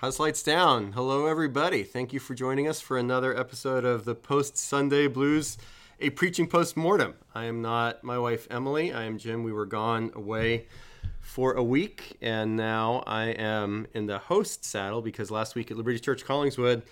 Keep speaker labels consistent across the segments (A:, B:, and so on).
A: House lights down. Hello, everybody. Thank you for joining us for another episode of the Post Sunday Blues, a preaching post mortem. I am not my wife Emily. I am Jim. We were gone away for a week, and now I am in the host saddle because last week at Liberty Church Collingswood,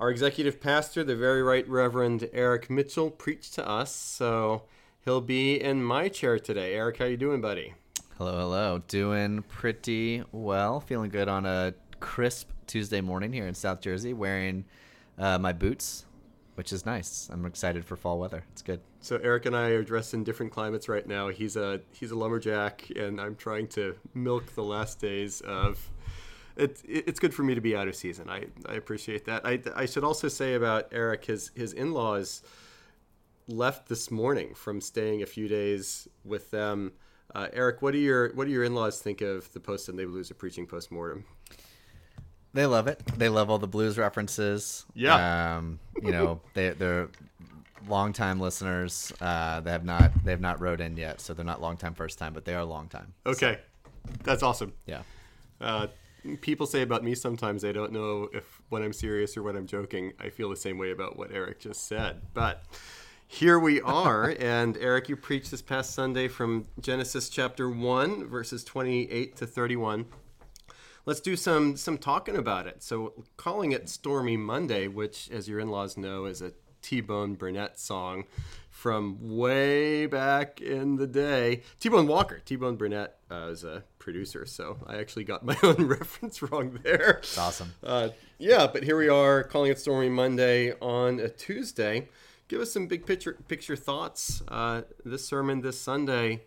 A: our executive pastor, the very right Reverend Eric Mitchell, preached to us. So he'll be in my chair today. Eric, how you doing, buddy?
B: Hello, hello. Doing pretty well. Feeling good on a crisp Tuesday morning here in South Jersey, wearing uh, my boots, which is nice. I'm excited for fall weather. It's good.
A: So Eric and I are dressed in different climates right now. He's a he's a lumberjack, and I'm trying to milk the last days of. It, it's good for me to be out of season. I, I appreciate that. I, I should also say about Eric, his his in laws left this morning from staying a few days with them. Uh, Eric, what do your what do your in laws think of the post Sunday Blues are preaching post mortem?
B: They love it. They love all the blues references.
A: Yeah.
B: Um, you know, they they're longtime listeners. Uh, they have not they have not wrote in yet, so they're not long time first time, but they are long time.
A: Okay, that's awesome.
B: Yeah.
A: Uh, people say about me sometimes they don't know if when I'm serious or when I'm joking. I feel the same way about what Eric just said, but here we are. and Eric, you preached this past Sunday from Genesis chapter 1, verses 28 to 31. Let's do some some talking about it. So, calling it Stormy Monday, which, as your in-laws know, is a T-Bone Burnett song from way back in the day. T-Bone Walker, T-Bone Burnett uh, is a producer, so I actually got my own reference wrong there.
B: It's awesome.
A: Uh, yeah, but here we are calling it Stormy Monday on a Tuesday give us some big picture picture thoughts. Uh, this sermon this Sunday,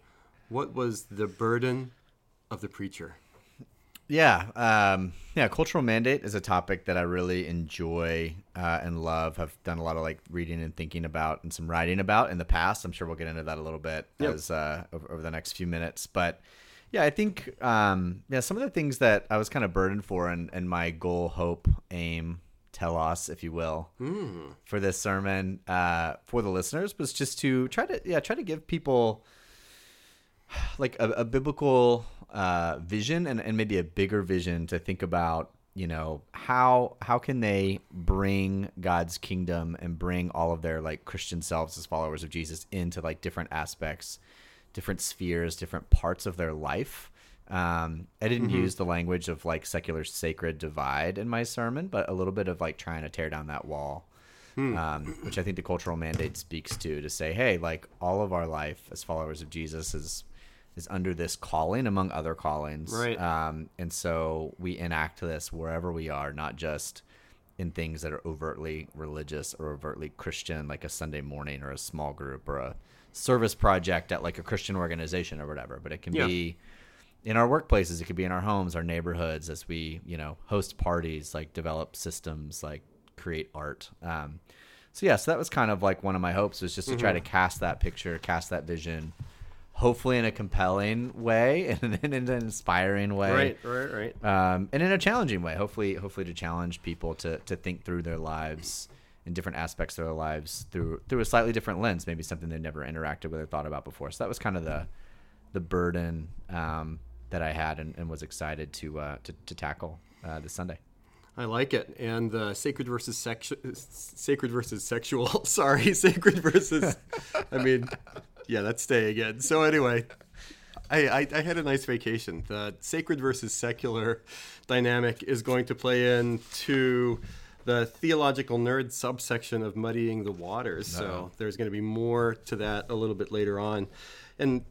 A: what was the burden of the preacher?
B: Yeah, um, yeah. Cultural mandate is a topic that I really enjoy uh, and love. Have done a lot of like reading and thinking about, and some writing about in the past. I'm sure we'll get into that a little bit
A: Yep.
B: as uh, over, over the next few minutes. But yeah, I think um, yeah, some of the things that I was kind of burdened for, and, and my goal, hope, aim, telos, if you will, for this sermon uh, for the listeners was just to try to yeah try to give people like a, a biblical uh, vision and, and maybe a bigger vision to think about you know how how can they bring god's kingdom and bring all of their like christian selves as followers of jesus into like different aspects different spheres different parts of their life? Um, i didn't use the language of like secular sacred divide in my sermon but a little bit of like trying to tear down that wall um, which I think the cultural mandate speaks to to say, hey, like all of our life as followers of Jesus is is under this calling among other callings,
A: Right.
B: Um, and so we enact this wherever we are, not just in things that are overtly religious or overtly Christian, like a Sunday morning or a small group or a service project at like a Christian organization or whatever, but it can
A: Yeah.
B: be in our workplaces it could be in our homes our neighborhoods as we you know host parties like develop systems like create art um, so yeah so that was kind of like one of my hopes was just to try to cast that picture cast that vision hopefully in a compelling way and in an inspiring way
A: Right, right, right.
B: um, and in a challenging way hopefully hopefully to challenge people to to think through their lives in different aspects of their lives through through a slightly different lens maybe something they've never interacted with or thought about before so that was kind of the the burden um, that I had and, and was excited to uh, to, to tackle uh, this Sunday.
A: I like it. And uh, sacred versus sexual, sacred versus sexual. Sorry, sacred versus. I mean, yeah, that's stay again. So anyway, I, I I had a nice vacation. The sacred versus secular dynamic is going to play into the theological nerd subsection of muddying the waters. So there's going to be more to that a little bit later on, and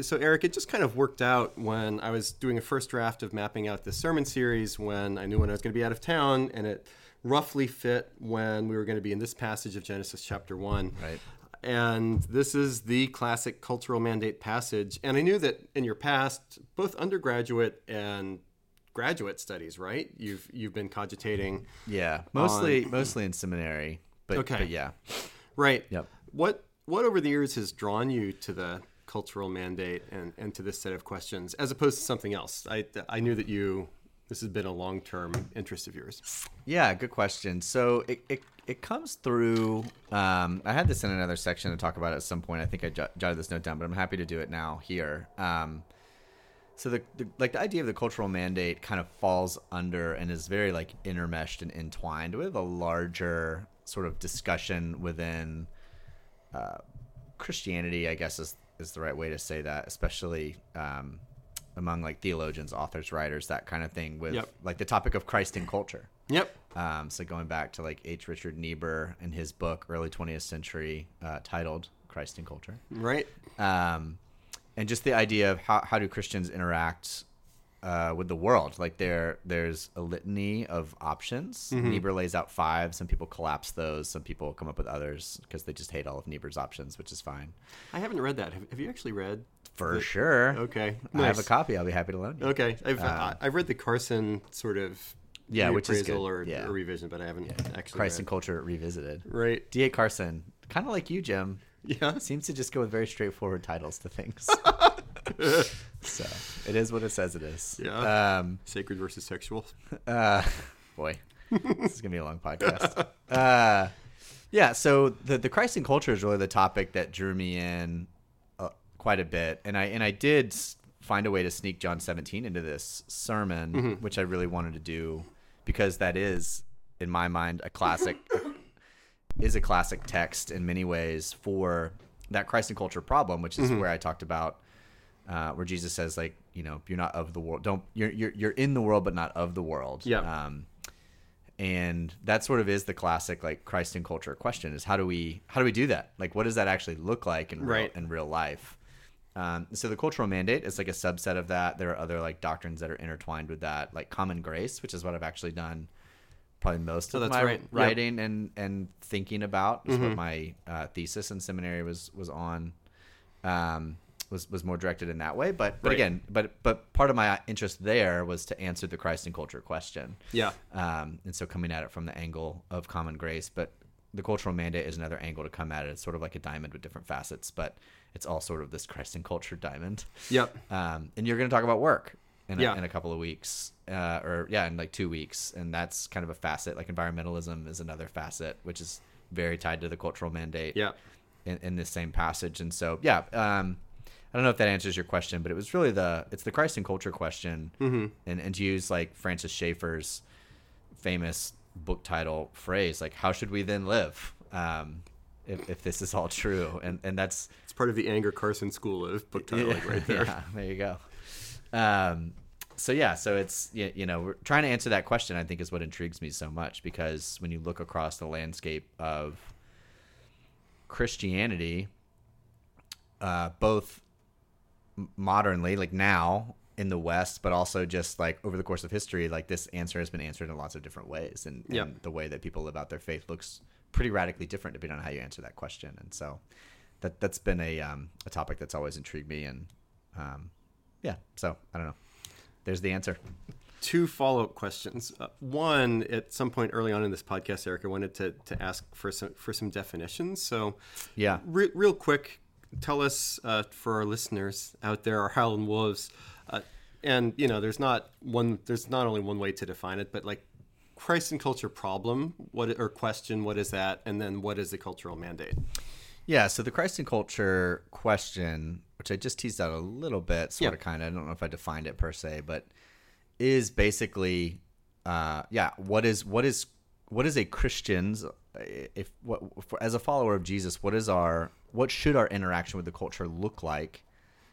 A: so Eric, it just kind of worked out when I was doing a first draft of mapping out this sermon series when I knew when I was going to be out of town, and it roughly fit when we were going to be in this passage of Genesis chapter one.
B: Right.
A: And this is the classic cultural mandate passage. And I knew that in your past, both undergraduate and graduate studies, right? You've you've been cogitating,
B: Yeah, mostly mostly in seminary, but
A: Okay.
B: but yeah,
A: right?
B: Yep.
A: What what over the years has drawn you to the cultural mandate and, and to this set of questions, as opposed to something else? I I knew that you this has been a long term interest of yours.
B: Yeah, good question. So it, it, it comes through. Um, I had this in another section to talk about at some point. I think I j- jotted this note down, but I'm happy to do it now here. Um, so the, the like the idea of the cultural mandate kind of falls under and is very like intermeshed and entwined with a larger sort of discussion within uh, Christianity. I guess is is the right way to say that, especially um, among like theologians, authors, writers, that kind of thing. With
A: Yep.
B: like the topic of Christ in culture.
A: Yep.
B: Um, so going back to like H. Richard Niebuhr and his book, early 20th century, uh, titled "Christ in Culture,"
A: Right.
B: um, and just the idea of how how do Christians interact uh, with the world? Like there there's a litany of options. Niebuhr lays out five. Some people collapse those. Some people come up with others because they just hate all of Niebuhr's options, which is fine
A: I haven't read that. Have, have you actually read?
B: For sure.
A: Okay.
B: I have a copy. I'll be happy to loan you.
A: Okay, I've
B: Um,
A: I've read the Carson sort of
B: Yeah, which is good.
A: or,
B: Yeah.
A: or revision, but I haven't actually
B: Christ
A: read.
B: in Culture revisited.
A: Right.
B: D.A. Carson, kind of like you, Jim.
A: Yeah.
B: seems to just go with very straightforward titles to things. so it is what it says it is.
A: Yeah.
B: Um,
A: Sacred versus sexual.
B: uh, boy, this is gonna be a long podcast. Uh, yeah. So the the Christ and culture is really the topic that drew me in quite a bit, and I and I did find a way to sneak John 17 into this sermon, which I really wanted to do because that is, in my mind, a classic. is a classic text in many ways for that Christ and culture problem, which is where I talked about uh, where Jesus says like you know you're not of the world don't you're you're you're in the world but not of the world
A: Yeah.
B: um and that sort of is the classic like Christ and culture question is how do we how do we do that like what does that actually look like in real,
A: Right.
B: in real life um, so the cultural mandate is like a subset of that there are other like doctrines that are intertwined with that like common grace which is what I've actually done probably most
A: Oh,
B: of
A: that's
B: my
A: right. Yep.
B: writing and and thinking about is
A: Mm-hmm.
B: what my uh, thesis in seminary was was on um, was was more directed in that way. But but
A: Right.
B: again, but but part of my interest there was to answer the Christ and culture question.
A: Yeah.
B: Um, and so coming at it from the angle of common grace, but the cultural mandate is another angle to come at it. It's sort of like a diamond with different facets, but it's all sort of this Christ and culture diamond.
A: Yep.
B: Um, and you're going to talk about work in,
A: Yeah.
B: a, in a couple of weeks, uh, or yeah, in like two weeks, and that's kind of a facet. Like environmentalism is another facet, which is very tied to the cultural mandate
A: Yeah.
B: in, in this same passage. And so, yeah, um, I don't know if that answers your question, but it was really the it's the Christ and culture question, mm-hmm. and and to use like Francis Schaeffer's famous book title phrase, like how should we then live? Um, if, if this is all true, and and that's
A: It's part of the Anger Carson school of book titling right there.
B: yeah, there you go. Um, so yeah, so it's you know we're trying to answer that question. I think is what intrigues me so much because when you look across the landscape of Christianity, uh, both modernly, like now in the West, but also just like over the course of history, like this answer has been answered in lots of different ways, and,
A: Yeah.
B: and the way that people live out their faith looks pretty radically different depending on how you answer that question. And so that that's been a um, a topic that's always intrigued me, and um, yeah, so I don't know. There's the answer.
A: Two follow up questions. Uh, one, at some point early on in this podcast, Eric, I wanted to, to ask for some for some definitions. So,
B: Yeah.
A: re- real quick, tell us uh, for our listeners out there, our Howlin' Wolves, uh, and you know, there's not one. There's not only one way to define it, but like Christ and culture problem, what or question, what is that, and then what is the cultural mandate?
B: Yeah, so the Christ and culture question, which I just teased out a little bit, sort
A: Yeah.
B: of kind of, I don't know if I defined it per se, but is basically, uh, yeah, what is what is what is a Christian's if what for, as a follower of Jesus, what is our what should our interaction with the culture look like?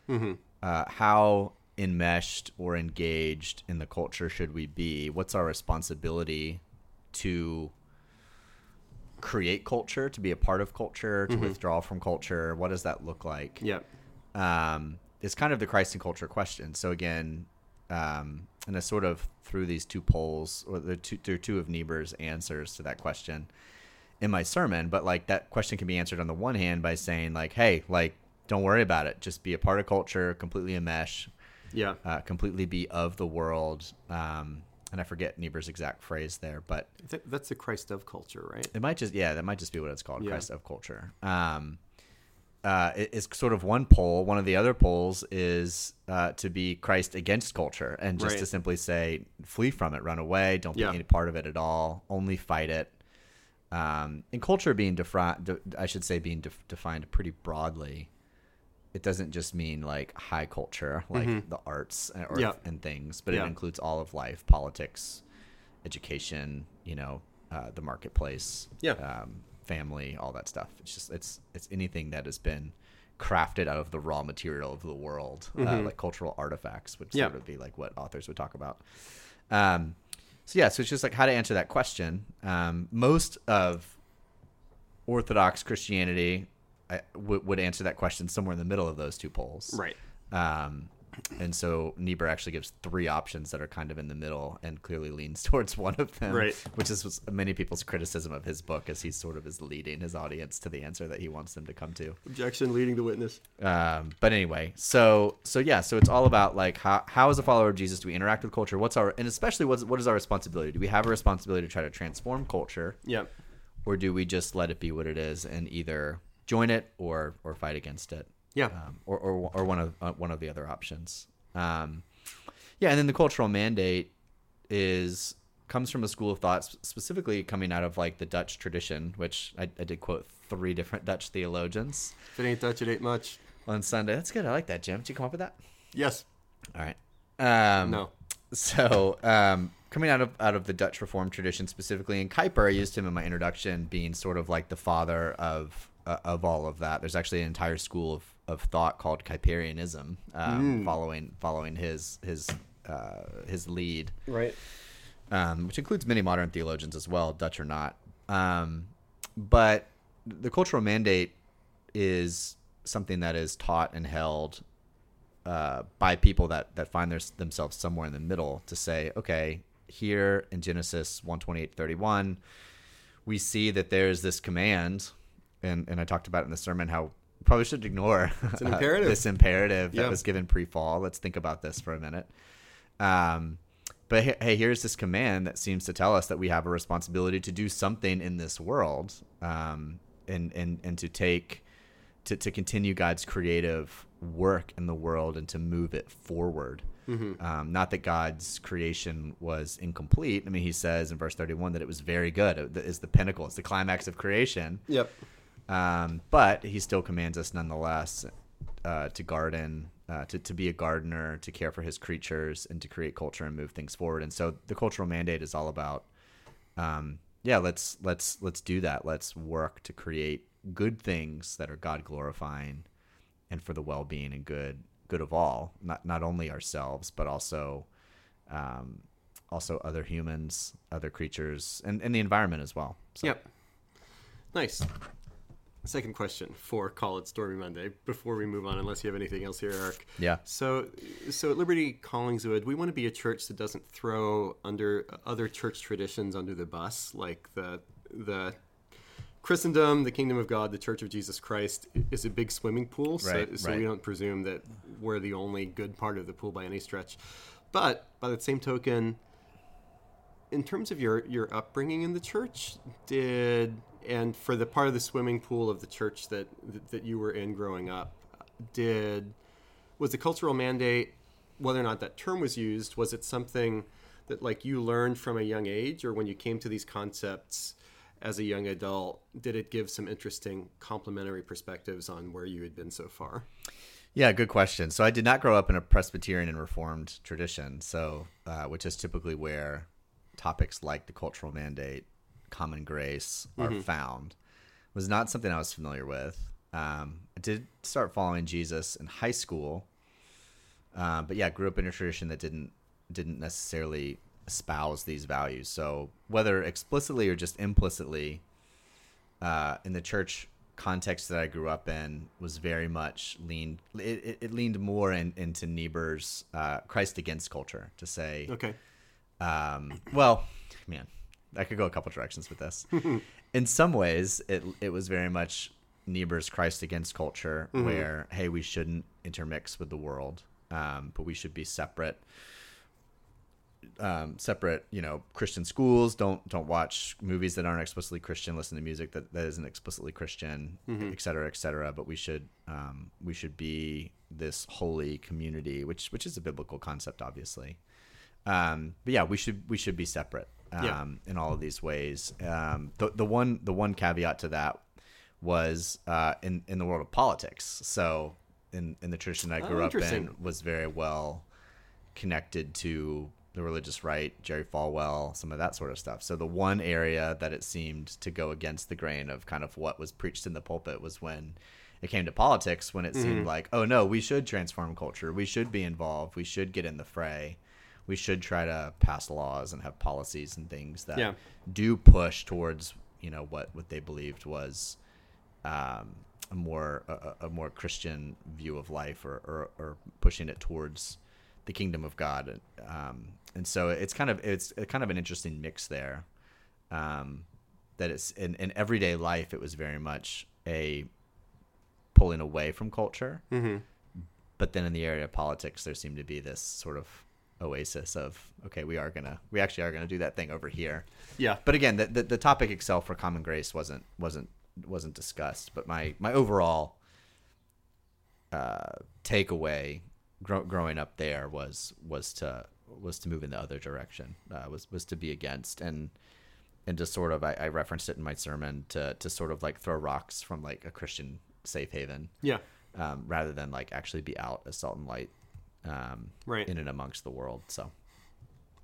B: Uh, how enmeshed or engaged in the culture should we be? What's our responsibility to create culture, to be a part of culture, to withdraw from culture? What does that look like?
A: Yeah,
B: um, is kind of the Christ and culture question. So again, um, and I sort of through these two poles, or the two, through two of Niebuhr's answers to that question in my sermon. But like that question can be answered on the one hand by saying like, hey, like don't worry about it, just be a part of culture, completely a mesh.
A: Yeah.
B: uh, completely be of the world. Um, and I forget Niebuhr's exact phrase there, but
A: Th- That's the Christ of culture, right?
B: it might just yeah, that might just be what it's called,
A: Yeah.
B: Christ of culture. Um, uh, it- it's sort of one pole. One of the other poles is uh, to be Christ against culture, and just
A: Right.
B: to simply say, flee from it, run away, don't
A: Yeah.
B: be any part of it at all, only fight it. Um, and culture being defined, de- I should say, being def- defined pretty broadly. It doesn't just mean like high culture, like the arts and, or,
A: Mm-hmm. Yeah.
B: and things, but
A: Yeah.
B: it includes all of life, politics, education, you know, uh, the marketplace,
A: Yeah.
B: um, family, all that stuff. It's just it's it's anything that has been crafted out of the raw material of the world, uh, like cultural artifacts, which would
A: Mm-hmm. Yeah.
B: sort of be like what authors would talk about. Um, so yeah, so it's just like how to answer that question. Um, most of Orthodox Christianity I, w- would answer that question somewhere in the middle of those two poles.
A: Right.
B: Um, and so Niebuhr actually gives three options that are kind of in the middle and clearly leans towards one of them.
A: Right.
B: Which is many people's criticism of his book as he sort of is leading his audience to the answer that he wants them to come to.
A: Objection leading the witness.
B: Um, but anyway, so so yeah, so it's all about like how how as a follower of Jesus do we interact with culture? What's our and especially what's what is our responsibility? Do we have a responsibility to try to transform culture,
A: Yeah.
B: or do we just let it be what it is and either join it or or fight against it?
A: Yeah.
B: um, or, or or one of uh, one of the other options. Um, yeah, and then the cultural mandate is comes from a school of thought, specifically coming out of like the Dutch tradition, which I, I did quote three different Dutch theologians
A: If it ain't Dutch, it ain't much.
B: on Sunday. That's good. I like that, Jim. Did you come up with that?
A: Yes.
B: All right. Um,
A: No.
B: So, um, coming out of out of the Dutch Reformed tradition specifically, and Kuyper, I used him in my introduction, being sort of like the father of uh, of all of that. There's actually an entire school of, of thought called Kuyperianism, um, following following his his uh, his lead,
A: Right.
B: um, which includes many modern theologians as well, Dutch or not. Um, but the cultural mandate is something that is taught and held uh, by people that, that find their, themselves somewhere in the middle to say, okay, here in Genesis 128 31, we see that there's this command, and, and I talked about it in the sermon how probably should ignore
A: an imperative.
B: this imperative that was given pre fall. Let's think about this for a minute. Um, but he- hey, here's this command that seems to tell us that we have a responsibility to do something in this world, um, and and and to take to to continue God's creative work in the world and to move it forward. Um, not that God's creation was incomplete. I mean, He says in verse 31 that it was very good. It is the pinnacle. It's the climax of creation.
A: Yep.
B: Um, but he still commands us nonetheless uh, to garden, uh, to, to be a gardener, to care for his creatures, and to create culture and move things forward. And so the cultural mandate is all about, um, yeah, let's let's let's do that. Let's work to create good things that are God glorifying, and for the well being and good good of all, not not only ourselves but also. Um, also other humans, other creatures, and, and the environment as well. So,
A: Yep. Nice. Second question for Call It Stormy Monday before we move on, unless you have anything else here, Eric.
B: Yeah.
A: So, so at Liberty Collingswood, we want to be a church that doesn't throw under other church traditions under the bus, like the the Christendom, the Kingdom of God, the Church of Jesus Christ is a big swimming pool. So,
B: Right,
A: so
B: right.
A: we don't presume that we're the only good part of the pool by any stretch. But by the same token, in terms of your your upbringing in the church, did and for the part of the swimming pool of the church that that you were in growing up, did was the cultural mandate whether or not that term was used was it something that like you learned from a young age or when you came to these concepts as a young adult did it give some interesting complementary perspectives on where you had been so far
B: Yeah, good question. So I did not grow up in a Presbyterian and Reformed tradition, so uh, which is typically where topics like the cultural mandate, common grace are found. Was not something I was familiar with. Um, I did start following Jesus in high school, uh, but yeah, grew up in a tradition that didn't didn't necessarily espouse these values. So whether explicitly or just implicitly, uh, in the church context that I grew up in was very much leaned. It, it, it leaned more in, into Niebuhr's uh, Christ against culture to say,
A: okay
B: um, well, man, I could go a couple directions with this. in some ways, it it was very much Niebuhr's Christ against culture, where hey, we shouldn't intermix with the world. um, but we should be separate. Um, separate, you know, Christian schools. Don't don't watch movies that aren't explicitly Christian. Listen to music that, that isn't explicitly Christian, et cetera, et cetera. But we should um, we should be this holy community, which which is a biblical concept, obviously. Um, but yeah, we should we should be separate um,
A: Yeah.
B: in all of these ways. Um, the the one the one caveat to that was uh, in in the world of politics. So in in the tradition I
A: Oh,
B: grew up in was very well connected to the religious right, Jerry Falwell, some of that sort of stuff. So the one area that it seemed to go against the grain of kind of what was preached in the pulpit was when it came to politics, when it
A: Mm-hmm.
B: seemed like, oh no, we should transform culture, we should be involved, we should get in the fray, we should try to pass laws and have policies and things that
A: Yeah.
B: do push towards you know what what they believed was um, a more a, a more Christian view of life, or, or, or pushing it towards the kingdom of God. Um, and so it's kind of it's kind of an interesting mix there. Um, that it's in, in everyday life, it was very much a pulling away from culture.
A: Mm-hmm.
B: But then in the area of politics, there seemed to be this sort of oasis of okay, we are gonna we actually are gonna do that thing over here
A: Yeah.
B: but again, the, the the topic itself for common grace wasn't wasn't wasn't discussed. But my my overall uh, takeaway grow, growing up there was was to was to move in the other direction. Uh, was was to be against and and just sort of I, I referenced it in my sermon to to sort of like throw rocks from like a Christian safe haven
A: Yeah.
B: um, rather than like actually be out as salt and light um,
A: Right.
B: in and amongst the world. So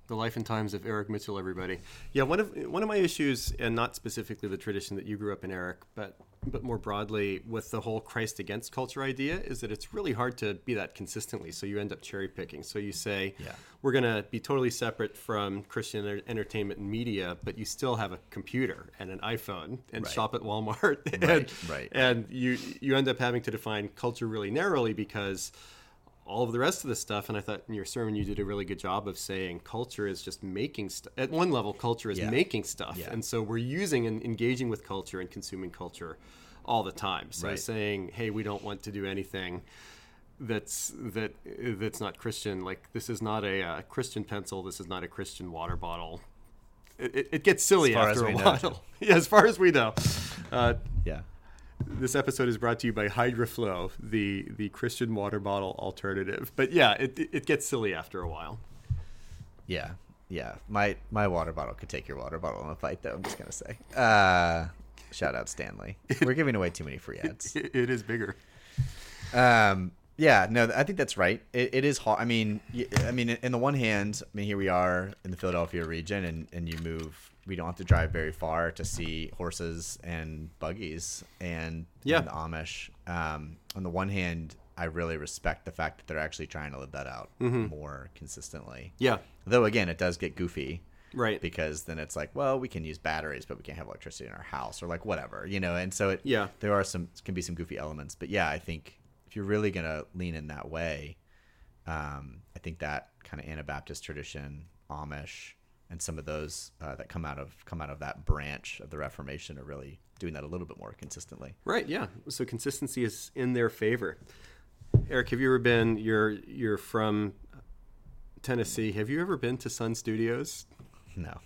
A: The Life and Times of Eric Mitchell, everybody. Yeah, one of one of my issues, and not specifically the tradition that you grew up in, Eric, but but more broadly with the whole Christ against culture idea, is that it's really hard to be that consistently. So you end up cherry picking. So you say,
B: Yeah.
A: we're going to be totally separate from Christian enter- entertainment and media, but you still have a computer and an iPhone and
B: Right.
A: shop at Walmart. and,
B: Right, right.
A: And you you end up having to define culture really narrowly because all of the rest of the stuff and i thought in your sermon you did a really good job of saying culture is just making stuff at one level culture is
B: Yeah.
A: making stuff
B: Yeah.
A: and so we're using and engaging with culture and consuming culture all the time so
B: Right.
A: saying hey we don't want to do anything that's that that's not christian like this is not a uh, christian pencil this is not a christian water bottle it, it, it gets silly after a while yeah as far as we know uh,
B: yeah.
A: This episode is brought to you by HydroFlow, the the Christian water bottle alternative. But yeah, it it gets silly after a while.
B: Yeah, yeah. My my water bottle could take your water bottle in a fight, though. I'm just gonna say. Uh, shout out Stanley. We're giving away too many free ads.
A: It, it is bigger.
B: Um, yeah, no, I think that's right. It, it is hard. I mean, I mean, in the one hand, I mean, here we are in the Philadelphia region, and and you move. We don't have to drive very far to see horses and buggies and,
A: Yeah.
B: and the Amish. Um, on the one hand, I really respect the fact that they're actually trying to live that out
A: Mm-hmm.
B: more consistently.
A: Yeah,
B: Though again, it does get goofy
A: right.
B: because then it's like, well, we can use batteries, but we can't have electricity in our house or like whatever, you know. And so it,
A: Yeah.
B: there are some can be some goofy elements, but yeah, I think if you're really gonna lean in that way, um, I think that kind of Anabaptist tradition, Amish, and some of those uh, that come out of come out of that branch of the Reformation are really doing that a little bit more consistently.
A: Right. Yeah. So consistency is in their favor. Eric, have you ever been? You're you're from Tennessee. Have you ever been to Sun Studios?
B: No,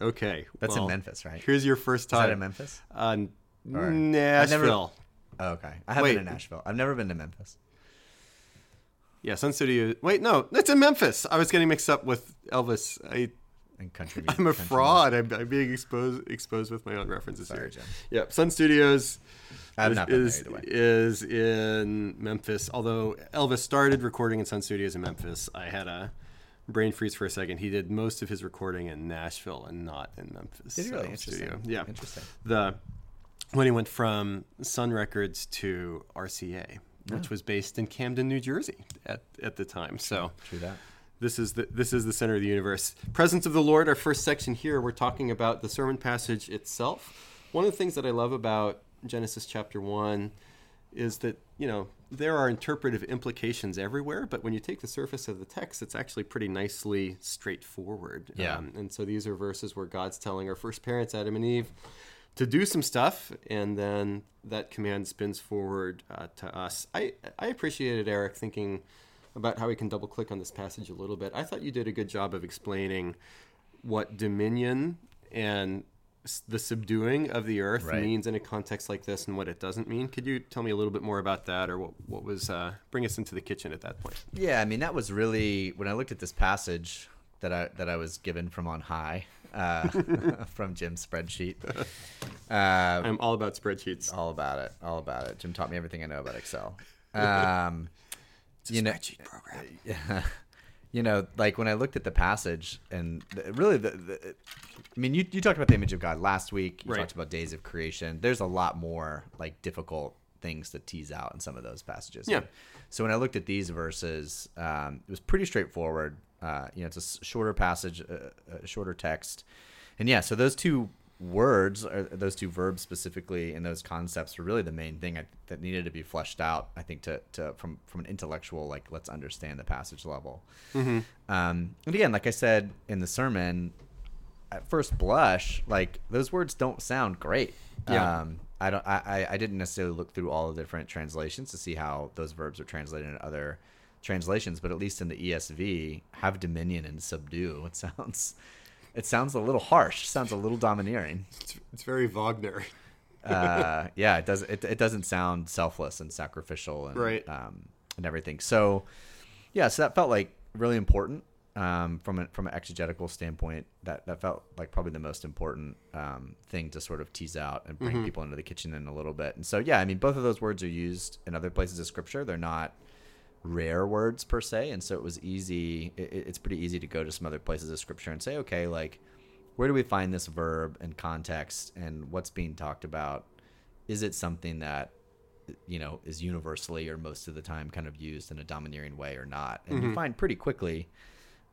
A: Okay,
B: that's
A: well,
B: in Memphis, right?
A: Here's your first
B: Is
A: time.
B: that in Memphis?
A: Uh,
B: Or-
A: Nashville.
B: Oh, okay, I have
A: Wait.
B: been to Nashville. I've never been to Memphis.
A: Yeah, Sun Studios. Wait, no, that's in Memphis. I was getting mixed up with Elvis. I
B: In country,
A: I'm a
B: country
A: fraud. I'm, I'm being exposed exposed with my own references
B: Sorry,
A: here.
B: Jim.
A: Yeah, Sun Studios
B: I've
A: is,
B: not been
A: is,
B: either way.
A: is in Memphis. Although Elvis started recording in Sun Studios in Memphis, I had a brain freeze for a second. He did most of his recording in Nashville and not in Memphis.
B: Did he really? Interesting.
A: studio. Yeah,
B: Interesting.
A: the when he went from Sun Records to RCA, which was based in Camden, New Jersey at, at the time. So
B: True that.
A: this is the this is the center of the universe. Presence of the Lord. Our first section here, we're talking about the sermon passage itself. One of the things that I love about Genesis chapter one is that you know there are interpretive implications everywhere, but when you take the surface of the text, it's actually pretty nicely straightforward.
B: Yeah.
A: Um, and so these are verses where God's telling our first parents, Adam and Eve, to do some stuff, and then that command spins forward uh, to us. I I appreciated Eric thinking about how we can double click on this passage a little bit. I thought you did a good job of explaining what dominion and the subduing of the earth
B: Right.
A: means in a context like this and what it doesn't mean. Could you tell me a little bit more about that or what, what was, uh, bring us into the kitchen at that point?
B: Yeah, I mean that was really when I looked at this passage that I that I was given from on high uh, from Jim's spreadsheet. Uh,
A: I'm all about spreadsheets.
B: all about it, all about it. Jim taught me everything I know about Excel. Um, you know-
A: program.
B: yeah, you know, like when I looked at the passage and the, really the, the I mean, you, you talked about the image of God last week. You
A: Right.
B: talked about days of creation. There's a lot more like difficult things to tease out in some of those passages.
A: Yeah.
B: So when I looked at these verses, um, it was pretty straightforward. Uh, you know, it's a shorter passage, uh, a shorter text, and yeah. So those two words, or those two verbs specifically, and those concepts were really the main thing I, that needed to be fleshed out. I think to, to from from an intellectual like let's understand the passage level. Um, and again, like I said in the sermon, at first blush, like those words don't sound great.
A: Yeah.
B: Um, I don't. I- I didn't necessarily look through all the different translations to see how those verbs are translated in other translations, but at least in the ESV, have dominion and subdue. It sounds. It sounds a little harsh. Sounds a little domineering.
A: It's, it's very Wagner.
B: Uh, yeah, it does. It, it doesn't sound selfless and sacrificial and
A: Right.
B: um, and everything. So, yeah, so that felt like really important um, from a, from an exegetical standpoint. That that felt like probably the most important um, thing to sort of tease out and bring people into the kitchen in a little bit. And so, yeah, I mean, both of those words are used in other places of Scripture. They're not rare words per se, and so it was easy. It, it- it's pretty easy to go to some other places of Scripture and say, okay, like where do we find this verb and context and what's being talked about? Is it something that you know is universally or most of the time kind of used in a domineering way or not? And you find pretty quickly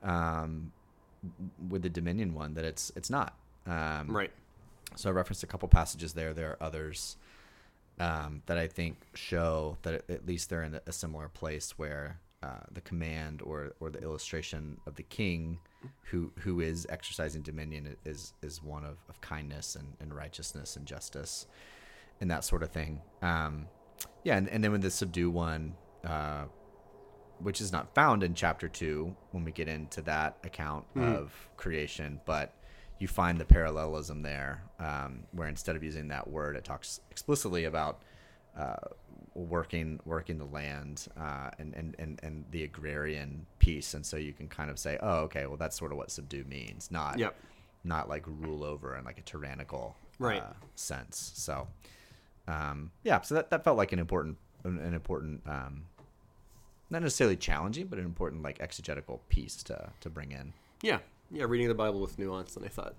B: um, with the Dominion one that it's it's not. Um,
A: Right.
B: so I referenced a couple passages there. There are others um, that I think show that at- least they're in a similar place where uh, the command or, or the illustration of the king who who is exercising dominion is is one of, of kindness and, and righteousness and justice and that sort of thing. Um, yeah, and, and then with the subdue one, uh, which is not found in chapter two when we get into that account of creation, but you find the parallelism there, um, where instead of using that word, it talks explicitly about uh, working working the land uh, and, and, and, and the agrarian piece, and so you can kind of say, oh, okay, well that's sort of what subdue means, not
A: Yep.
B: not like rule over in like a tyrannical
A: Right.
B: uh, sense. So um, yeah, so that, that felt like an important an, an important um, not necessarily challenging, but an important like exegetical piece to to bring in.
A: Yeah, yeah, reading the Bible with nuance, and I thought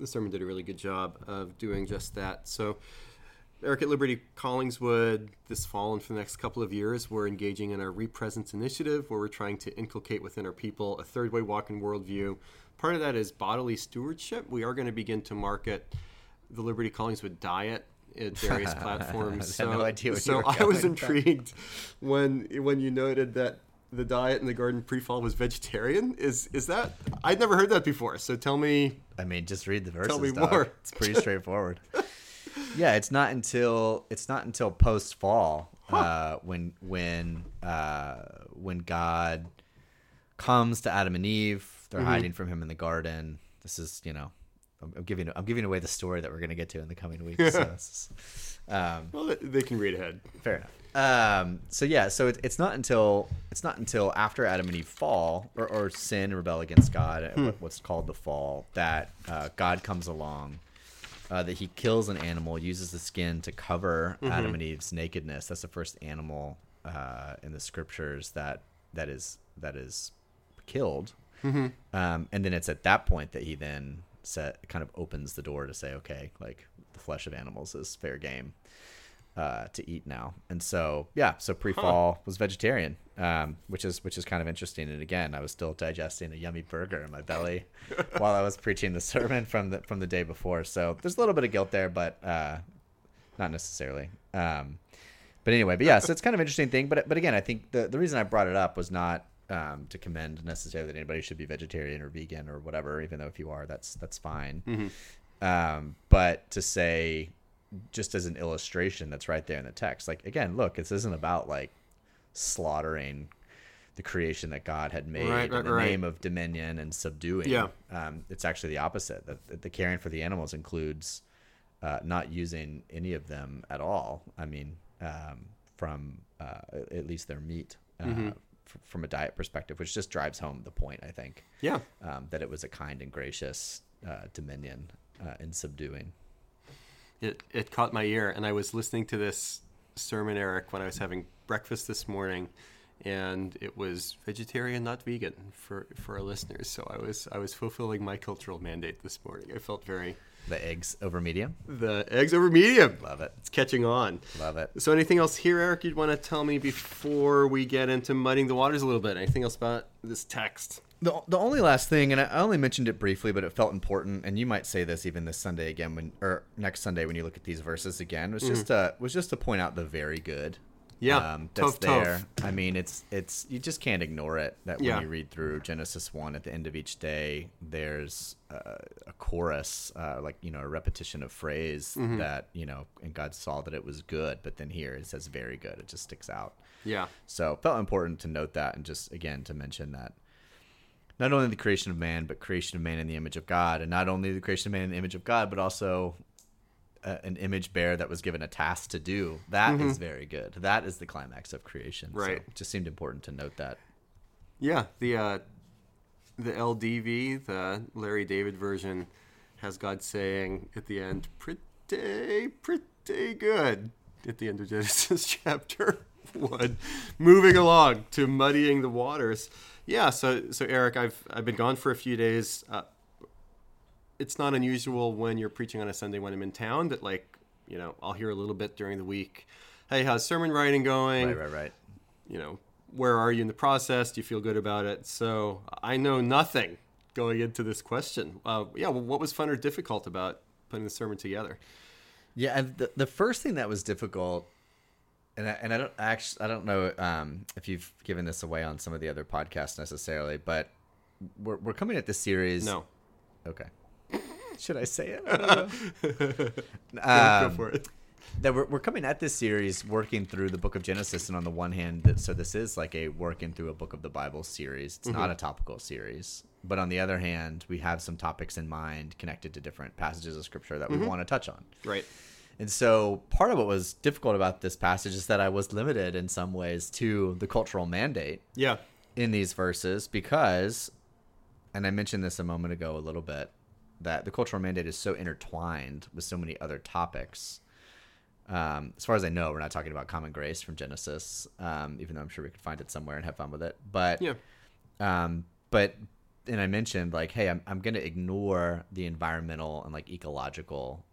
A: the sermon did a really good job of doing just that. So, Eric at Liberty Collingswood, this fall and for the next couple of years, we're engaging in our Represence initiative, where we're trying to inculcate within our people a third way walk and worldview. Part of that is bodily stewardship. We are going to begin to market the Liberty Collingswood diet at various platforms.
B: I had no idea what you
A: so I was
B: going with that.
A: intrigued when when you noted that the diet in the garden pre-fall was vegetarian. Is is that I'd never heard that before. So tell me.
B: I mean, just read the verses.
A: Tell me
B: dog.
A: more.
B: It's pretty straightforward. yeah, it's not until it's not until post fall uh, when when uh, when God comes to Adam and Eve. They're
A: Mm-hmm.
B: hiding from him in the garden. This is you know. I'm I'm giving I'm giving away the story that we're going to get to in the coming weeks. so is- um,
A: Well, they can read ahead.
B: Fair enough. Um, so yeah, so it, it's not until it's not until after Adam and Eve fall or, or sin and rebel against God, what- what's called the fall, that uh, God comes along, uh, that He kills an animal, uses the skin to cover Adam and Eve's nakedness. That's the first animal uh, in the scriptures that that is that is killed, um, and then it's at that point that He then set kind of opens the door to say, okay, like the flesh of animals is fair game uh, to eat now. And so yeah, so pre-fall was vegetarian, um, which is which is kind of interesting. And again, I was still digesting a yummy burger in my belly while I was preaching the sermon from the from the day before. So there's a little bit of guilt there, but uh, not necessarily. Um, but anyway, but yeah, so it's kind of an interesting thing. But but again, I think the the reason I brought it up was not um, to commend necessarily that anybody should be vegetarian or vegan or whatever. Even though if you are, that's that's fine. Um, but to say just as an illustration that's right there in the text like again look this isn't about like slaughtering the creation that God had made
A: Right, right,
B: in the
A: right.
B: name of dominion and subduing.
A: Yeah.
B: Um, it's actually the opposite. That the caring for the animals includes uh, not using any of them at all. I mean, um, from uh, at least their meat. Uh,
A: Mm-hmm.
B: f- From a diet perspective, which just drives home the point, I think,
A: Yeah.
B: um, that it was a kind and gracious uh, dominion uh, in subduing.
A: It it caught my ear, and I was listening to this sermon, Eric, when I was having breakfast this morning, and it was vegetarian, not vegan, for for our listeners. So I was I was fulfilling my cultural mandate this morning. I felt very
B: The eggs over medium,
A: the eggs over medium.
B: love it,
A: It's catching on.
B: love it.
A: So anything else here, Eric? You'd want to tell me before we get into muddying the waters a little bit? Anything else about this text?
B: The, the only last thing, and I only mentioned it briefly, but it felt important, and you might say this even this Sunday again, when or next Sunday when you look at these verses again, was just uh was just to point out the very good.
A: Yeah,
B: um, that's
A: tov.
B: there. I mean, it's it's you just can't ignore it. That when
A: Yeah.
B: you read through Genesis one at the end of each day, there's uh, a chorus, uh, like you know, a repetition of phrase
A: Mm-hmm.
B: that you know, and God saw that it was good, but then here it says very good. It just sticks out.
A: Yeah.
B: So felt important to note that and just again to mention that not only the creation of man, but creation of man in the image of God, and not only the creation of man in the image of God, but also uh, an image bearer that was given a task to do. That is very good. That is the climax of creation. So
A: Right.
B: it just seemed important to note that.
A: Yeah, the uh, the LDV, the Larry David version, has God saying at the end, "Pretty, pretty good." At the end of Genesis chapter one, moving along to muddying the waters. Yeah, so so Eric, I've I've been gone for a few days. Uh, it's not unusual when you're preaching on a Sunday when I'm in town that like you know I'll hear a little bit during the week. Hey, how's sermon writing going?
B: Right, right, right.
A: you know, where are you in the process? Do you feel good about it? So I know nothing going into this question. Uh, yeah, well, what was fun or difficult about putting the sermon together?
B: Yeah, the, the first thing that was difficult, and I, and I don't actually I don't know um, if you've given this away on some of the other podcasts necessarily, but we're we're coming at this series.
A: No,
B: Okay. Should I say it? I don't know.
A: go,
B: Um,
A: go for it.
B: that we're, we're coming at this series working through the book of genesis and on the one hand that, so this is like a working through a book of the bible series it's not a topical series but on the other hand we have some topics in mind connected to different passages of scripture that we want to touch on
A: Right.
B: And so part of what was difficult about this passage is that i was limited in some ways to the cultural mandate
A: Yeah.
B: in these verses because, and I mentioned this a moment ago a little bit, that the cultural mandate is so intertwined with so many other topics. Um, as far as I know, we're not talking about common grace from Genesis, um, even though I'm sure we could find it somewhere and have fun with it. But
A: Yeah.
B: um, but and I mentioned like, hey, I'm I'm gonna ignore the environmental and like ecological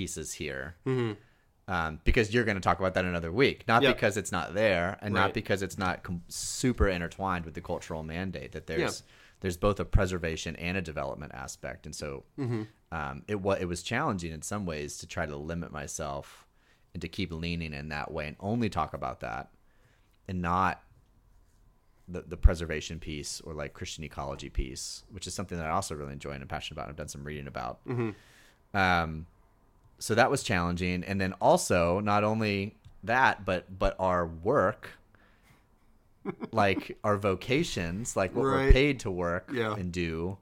B: pieces here. Um, because you're going to talk about that another week, not
A: Yeah.
B: because it's not there, and
A: Right.
B: not because it's not com- super intertwined with the cultural mandate. That there's
A: Yeah.
B: there's both a preservation and a development aspect, and so um, it was it was challenging in some ways to try to limit myself and to keep leaning in that way and only talk about that, and not the, the preservation piece or like Christian ecology piece, which is something that I also really enjoy and am passionate about. and I've done some reading about. Um, so that was challenging, and then also not only that, but but our work, like our vocations, like what we're paid to work
A: Yeah.
B: and do,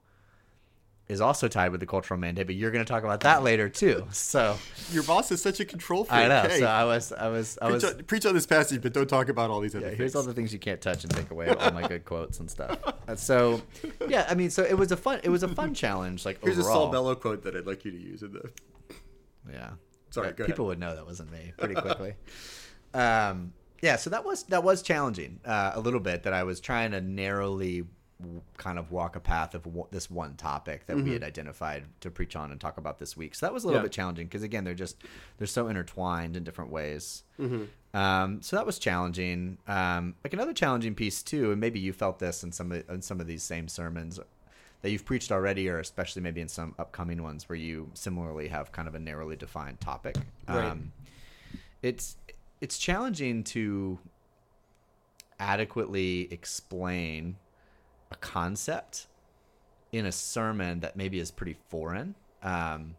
B: is also tied with the cultural mandate. But you're going to talk about that later too. So
A: Your boss is such a control freak.
B: I know.
A: Hey,
B: So I was I was I
A: preach,
B: was
A: on, preach on this passage, but don't talk about all these other
B: yeah,
A: things.
B: here's all the things you can't touch and take away all my good quotes and stuff. Uh, So, yeah, I mean, so it was a fun, it was a fun challenge. Like
A: Here's
B: overall,
A: a Saul Bellow quote that I'd like you to use in the.
B: Yeah.
A: Sorry,
B: people would know that wasn't me pretty quickly. um, yeah, so that was that was challenging uh, a little bit. That I was trying to narrowly kind of walk a path of w- this one topic that we had identified to preach on and talk about this week. So that was a little
A: Mm-hmm. Yeah.
B: bit challenging because again, they're just they're so intertwined in different ways.
A: Mm-hmm.
B: Um, so that was challenging. Um, like another challenging piece too, and maybe you felt this in some of, in some of these same sermons that you've preached already, or especially maybe in some upcoming ones where you similarly have kind of a narrowly defined topic.
A: Right.
B: Um, it's it's challenging to adequately explain a concept in a sermon that maybe is pretty foreign um,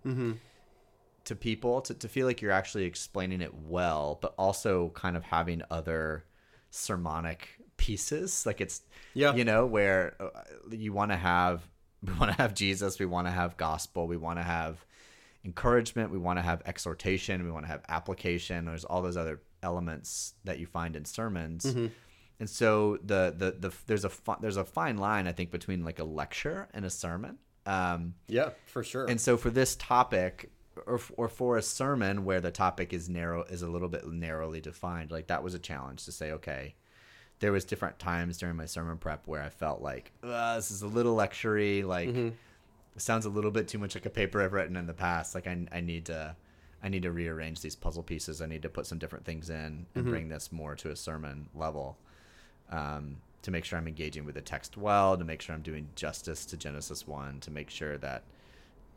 B: to people to, to feel like you're actually explaining it well but also kind of having other sermonic pieces. Like it's
A: Yeah.
B: you know where uh, you want to have we want to have Jesus, we want to have gospel, we want to have encouragement, we want to have exhortation, we want to have application. There's all those other elements that you find in sermons. And so the, the the there's a fi- there's a fine line I think between like a lecture and a sermon. Um,
A: Yeah, for sure.
B: and so for this topic, or, or for a sermon where the topic is narrow, is a little bit narrowly defined, like that was a challenge to say, okay, there was different times during my sermon prep where I felt like, this is a little lectury, like it sounds a little bit too much like a paper I've written in the past. Like I, I need to, I need to rearrange these puzzle pieces. I need to put some different things in and bring this more to a sermon level. Um, to make sure I'm engaging with the text well, to make sure I'm doing justice to Genesis 1, to make sure that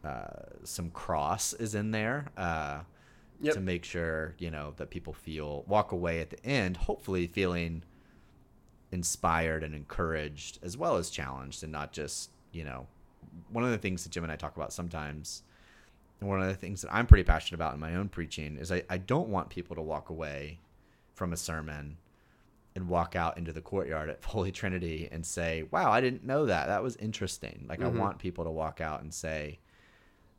B: uh, some cross is in there uh,
A: Yep.
B: to make sure you know that people feel walk away at the end hopefully feeling inspired and encouraged as well as challenged and not just you know one of the things that jim and i talk about sometimes and one of the things that i'm pretty passionate about in my own preaching is i, I don't want people to walk away from a sermon and walk out into the courtyard at Holy Trinity and say, "Wow, I didn't know that. That was interesting." Like
A: Mm-hmm.
B: I want people to walk out and say,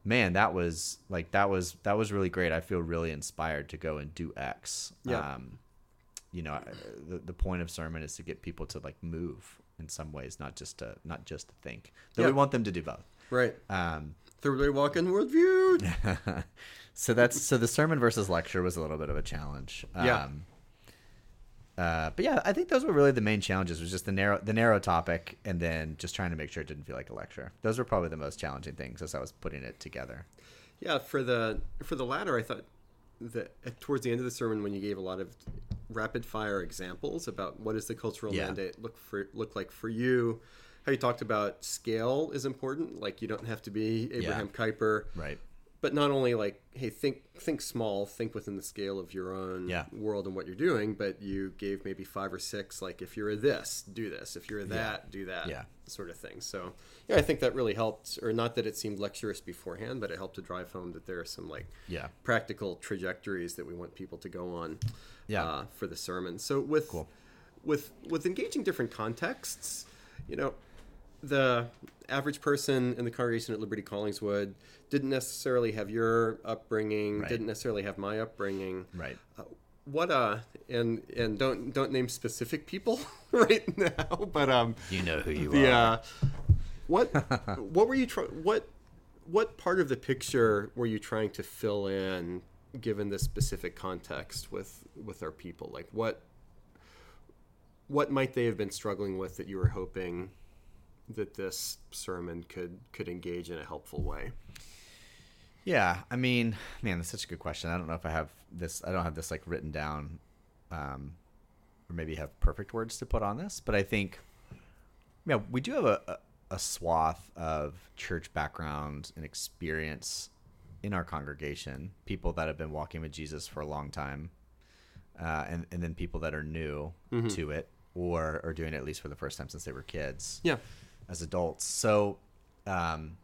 B: "Man, that was like that was that was really great. I feel really inspired to go and do X."
A: Yeah.
B: Um, you know, the the point of sermon is to get people to like move in some ways, not just to not just to think. Though
A: Yeah.
B: we want them to do both.
A: right.
B: Um,
A: Third way walk-in worldview.
B: so that's so the sermon versus lecture was a little bit of a challenge.
A: Yeah.
B: Um, uh, but yeah, I think those were really the main challenges. Was just the narrow the narrow topic, and then just trying to make sure it didn't feel like a lecture. Those were probably the most challenging things as I was putting it together.
A: Yeah, for the for the latter, I thought at, towards the end of the sermon, when you gave a lot of rapid fire examples about what does the cultural
B: Yeah.
A: mandate look for look like for you, how you talked about scale is important. Like you don't have to be Abraham Kuyper,
B: Right.
A: But not only like hey think think small, think within the scale of your own
B: Yeah.
A: world and what you're doing. But you gave maybe five or six like if you're a this, do this. If you're a that, do that.
B: Yeah.
A: Sort of thing. So yeah, I think that really helped, or not that it seemed lecturous beforehand, but it helped to drive home that there are some like
B: Yeah.
A: practical trajectories that we want people to go on
B: Yeah.
A: uh, for the sermon. So with
B: Cool.
A: with with engaging different contexts, you know, the average person in the congregation at Liberty Collingswood didn't necessarily have your upbringing,
B: Right.
A: didn't necessarily have my upbringing.
B: Right.
A: What uh and and don't don't name specific people right now, but um
B: You know who you
A: the
B: are.
A: uh, what what were you trying what what part of the picture were you trying to fill in given this specific context with with our people like what what might they have been struggling with that you were hoping that this sermon could could engage in a helpful way
B: Yeah, I mean, man, that's such a good question. I don't know if I have this. I don't have this like written down, um, or maybe have perfect words to put on this. But I think, yeah, we do have a, a, swath of church background and experience in our congregation. People that have been walking with Jesus for a long time, uh, and and then people that are new to it or are doing it at least for the first time since they were kids
A: yeah
B: as adults. So, um,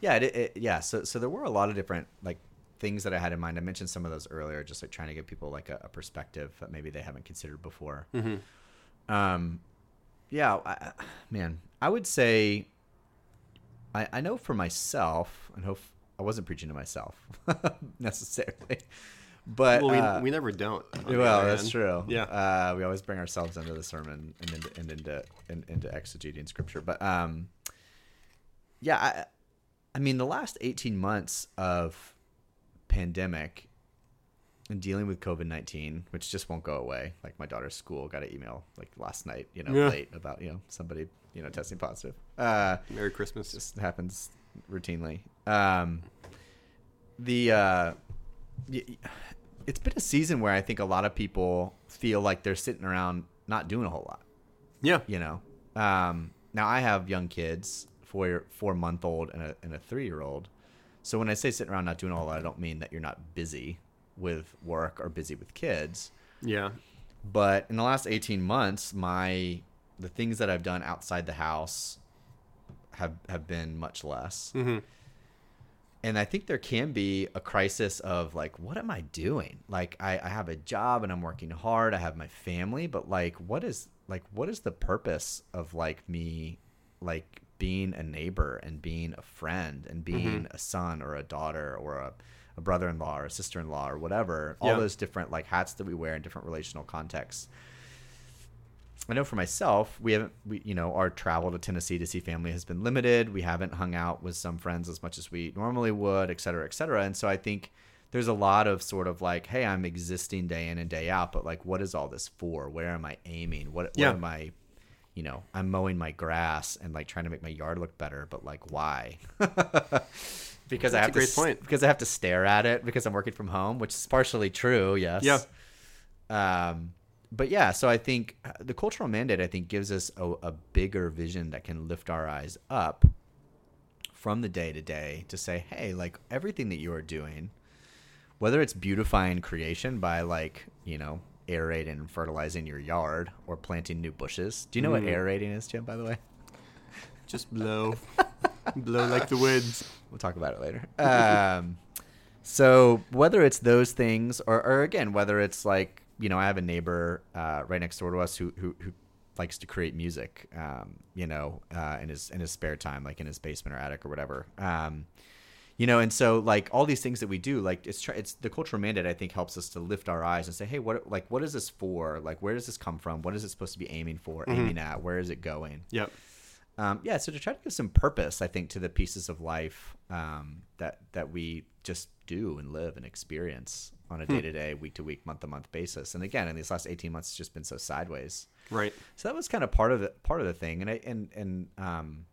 B: yeah, it, it, yeah. So, so there were a lot of different like things that I had in mind. I mentioned some of those earlier, just like trying to give people like a, a perspective that maybe they haven't considered before. Um, yeah, I, man, I would say, I, I know for myself, and hope I wasn't preaching to myself necessarily, but
A: well we,
B: uh,
A: we never don't
B: well, that's
A: hand.
B: true.
A: yeah
B: uh, we always bring ourselves into the sermon and into and into and, into exegeting scripture. But um, yeah, I, I mean, the last eighteen months of pandemic and dealing with COVID nineteen, which just won't go away. Like my daughter's school got an email like last night, you know,
A: Yeah.
B: late about you know somebody you know testing positive. Uh,
A: merry christmas
B: just happens routinely. Um, the uh, y- y- it's been a season where I think a lot of people feel like they're sitting around not doing a whole lot.
A: yeah
B: You know, um, now I have young kids, four four month old and a and a three year old. So when I say sitting around not doing a whole lot, I don't mean that you're not busy with work or busy with kids.
A: Yeah.
B: But in the last 18 months my the things that i've done outside the house have have been much less.
A: Hmm
B: and i think there can be a crisis of like what am i doing? Like I, I have a job and i'm working hard. I have my family. But like what is like what is the purpose of like me like being a neighbor and being a friend and being
A: Mm-hmm.
B: a son or a daughter or a, a brother-in-law or a sister-in-law or whatever all
A: Yeah.
B: those different like hats that we wear in different relational contexts I know for myself, we haven't, we, you know, our travel to Tennessee to see family has been limited. We haven't hung out with some friends as much as we normally would, et cetera, et cetera. And so I think there's a lot of sort of like, hey, I'm existing day in and day out, but like, what is all this for? Where am I aiming? What,
A: Yeah.
B: what am I, you know, I'm mowing my grass and like trying to make my yard look better, but like, why? because I have
A: a great
B: to,
A: point.
B: because I have to stare at it because I'm working from home, which is partially true. Yes.
A: Yeah.
B: Um, but yeah, so I think uh, the cultural mandate, I think, gives us a, a bigger vision that can lift our eyes up from the day to day to say, hey, like everything that you are doing, whether it's beautifying creation by like, you know, aerating and fertilizing your yard or planting new bushes. Do you know what
A: Mm.
B: aerating is, Jim, by the way?
A: Just blow, blow like the wind.
B: We'll talk about it later. Um, so whether it's those things, or, or again, whether it's like you know, I have a neighbor uh, right next door to us who who, who likes to create music, um, you know, uh, in his in his spare time, like in his basement or attic or whatever. Um, you know, and so like all these things that we do, like it's it's the cultural mandate. I think helps us to lift our eyes and say, hey, what like what is this for? Like where does this come from? What is it supposed to be aiming for? Aiming at? Where is it going?
A: Yep.
B: um, yeah, so to try to give some purpose, I think, to the pieces of life um, that that we just do and live and experience on a day to day, week to week, month to month basis. And again, in these last eighteen months, it's just been so sideways.
A: Right.
B: So that was kind of part of the part of the thing. And I and and um,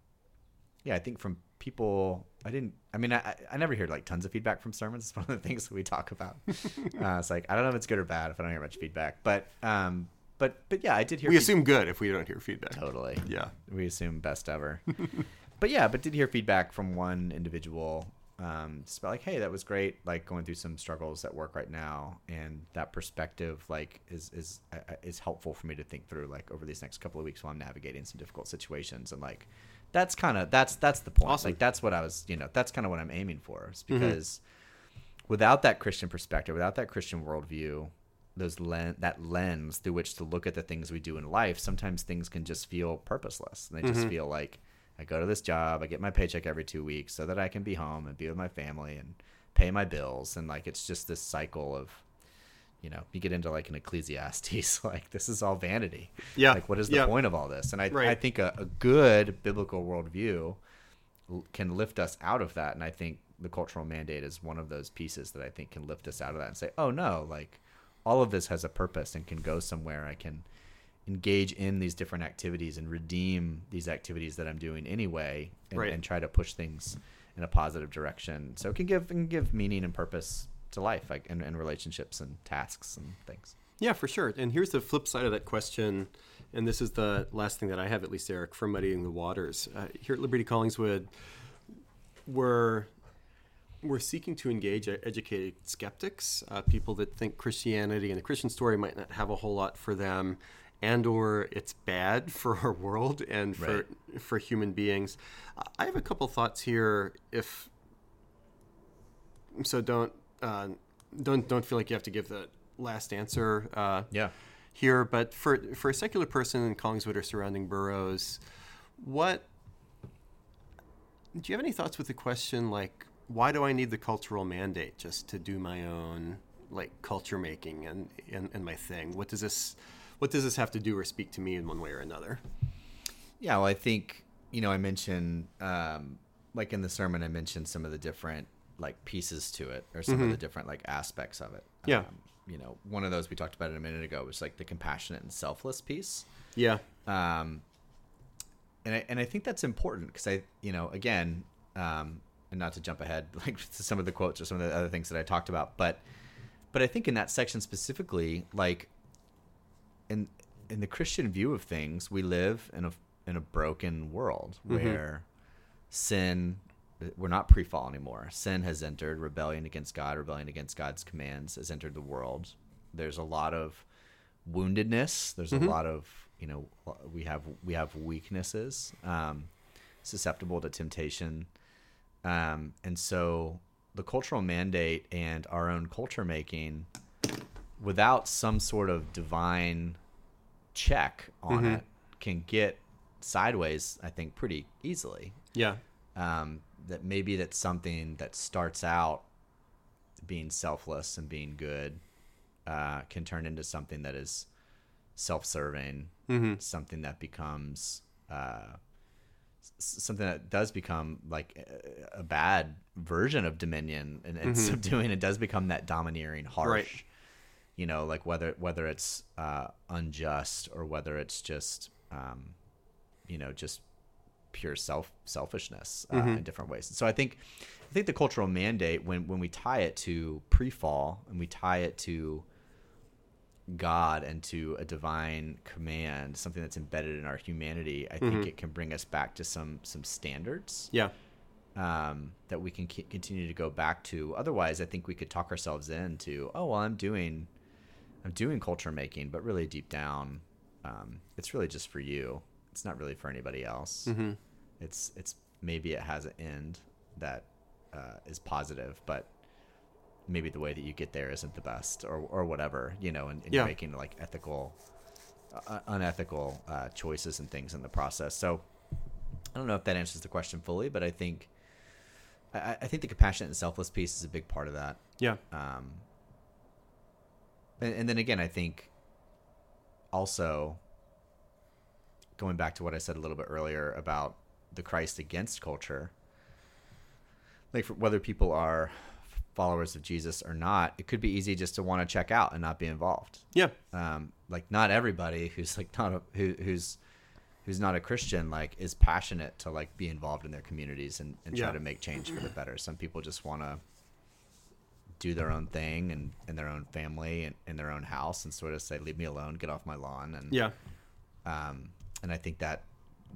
B: yeah, I think from people, I didn't. I mean, I I never hear like tons of feedback from sermons. It's one of the things that we talk about. uh, it's like I don't know if it's good or bad if I don't hear much feedback, but um, but but yeah, I did hear.
A: We
B: feed-
A: assume good if we don't hear feedback.
B: totally.
A: Yeah.
B: We assume best ever. but yeah, but did hear feedback from one individual. Um, just about like, hey, that was great. Like going through some struggles at work right now, and that perspective like is is uh, is helpful for me to think through like over these next couple of weeks while I'm navigating some difficult situations. And like, that's kind of that's that's the point.
A: Awesome.
B: Like that's what I was, you know, that's kind of what I'm aiming for. Is mm-hmm. because without that Christian perspective, without that Christian worldview, those len- that lens through which to look at the things we do in life, sometimes things can just feel purposeless. And they just mm-hmm. feel like I go to this job, I get my paycheck every two weeks so that I can be home and be with my family and pay my bills. And like it's just this cycle of, you know, you get into like an Ecclesiastes, like this is all vanity.
A: Yeah.
B: Like what is the
A: Yeah.
B: point of all this? And I,
A: Right.
B: I think a, a good biblical worldview can lift us out of that. And I think the cultural mandate is one of those pieces that I think can lift us out of that and say, oh no, like all of this has a purpose and can go somewhere. I can engage in these different activities and redeem these activities that I'm doing anyway and,
A: Right.
B: and try to push things in a positive direction. So it can give, it can give meaning and purpose to life like and, and relationships and tasks and things.
A: Yeah, for sure. And here's the flip side of that question. And this is the last thing that I have, at least, Eric, for muddying the waters. Uh, here at Liberty Collingswood, we're, we're seeking to engage e- educated skeptics, uh, people that think Christianity and the Christian story might not have a whole lot for them, and or it's bad for our world and for, for human beings. I have a couple thoughts here. If so, don't uh, don't don't feel like you have to give the last answer. Uh,
B: Yeah.
A: here, but for for a secular person in Collingswood or surrounding boroughs, what do you have any thoughts with the question like why do I need the cultural mandate just to do my own like culture making and, and, and my thing? What does this what does this have to do or speak to me in one way or another?
B: Yeah, well, I think you know I mentioned um, like in the sermon I mentioned some of the different like pieces to it or some of the different like aspects of it.
A: Yeah.
B: Um, you know, one of those we talked about it a minute ago was like the compassionate and selfless piece.
A: Yeah.
B: Um, and I, and I think that's important because I you know again um, and not to jump ahead like to some of the quotes or some of the other things that I talked about, but but I think in that section specifically, like in in the Christian view of things, we live in a in a broken world where sin we're not pre-fall anymore. Sin has entered, rebellion against God, rebellion against God's commands has entered the world. There's a lot of woundedness. There's a lot of you know we have we have weaknesses, um, susceptible to temptation, um, and so the cultural mandate and our own culture making, without some sort of divine check on it can get sideways. I think pretty easily.
A: Yeah.
B: Um, that maybe that's something that starts out being selfless and being good uh, can turn into something that is self-serving, something that becomes uh, something that does become like a, bad version of dominion and, and subduing. It does become that domineering, harsh.
A: Right.
B: You know, like whether whether it's uh, unjust or whether it's just um, you know just pure self selfishness uh, in different ways. So I think I think the cultural mandate when when we tie it to pre-fall and we tie it to God and to a divine command, something that's embedded in our humanity, I think it can bring us back to some some standards
A: Yeah.
B: um, that we can ke- continue to go back to. Otherwise, I think we could talk ourselves into, oh well, I'm doing, I'm doing culture making, but really deep down, um, it's really just for you. It's not really for anybody else.
A: Mm-hmm.
B: It's it's maybe it has an end that uh, is positive, but maybe the way that you get there isn't the best, or or whatever, you know, and, and
A: Yeah.
B: you're making like ethical, uh, unethical uh, choices and things in the process. So. I don't know if that answers the question fully, but I think I, I think the compassionate and selfless piece is a big part of that.
A: Yeah.
B: Um, and, and then again, I think also going back to what I said a little bit earlier about the Christ against culture, like for, whether people are followers of Jesus or not, it could be easy just to want to check out and not be involved
A: Yeah.
B: um, like not everybody who's like not a, who, who's who's not a Christian like is passionate to like be involved in their communities and, and try
A: Yeah.
B: to make change for the better. Some people just want to do their own thing and in their own family and in their own house and sort of say leave me alone, get off my lawn and
A: Yeah.
B: um, and I think that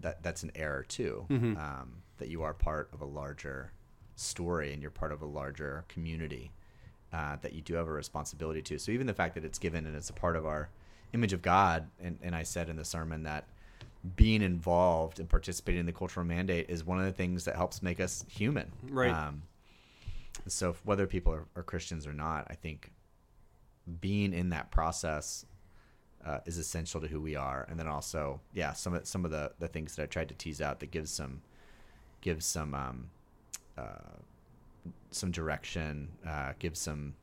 B: that that's an error too.
A: Mm-hmm.
B: Um, that you are part of a larger story and you're part of a larger community uh, that you do have a responsibility to. So even the fact that it's given and it's a part of our image of God, and, and I said in the sermon that being involved and participating in the cultural mandate is one of the things that helps make us human.
A: Right.
B: Um, so whether people are, are Christians or not, I think being in that process uh, is essential to who we are. And then also, yeah, some of some of the, the things that I tried to tease out that gives some gives some um, uh, some direction, uh, gives some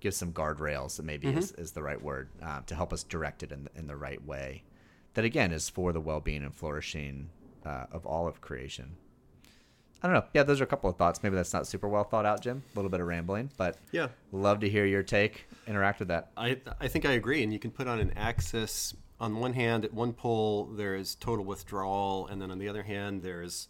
B: gives some guardrails that maybe is, is the right word uh, to help us direct it in the, in the right way. That again is for the well being and flourishing uh, of all of creation. I don't know. Yeah, those are a couple of thoughts. Maybe that's not super well thought out, Jim. A little bit of rambling, but
A: Yeah.
B: love to hear your take. Interact with that.
A: I I think I agree, and you can put on an axis. On one hand, at one pole there is total withdrawal, and then on the other hand, there's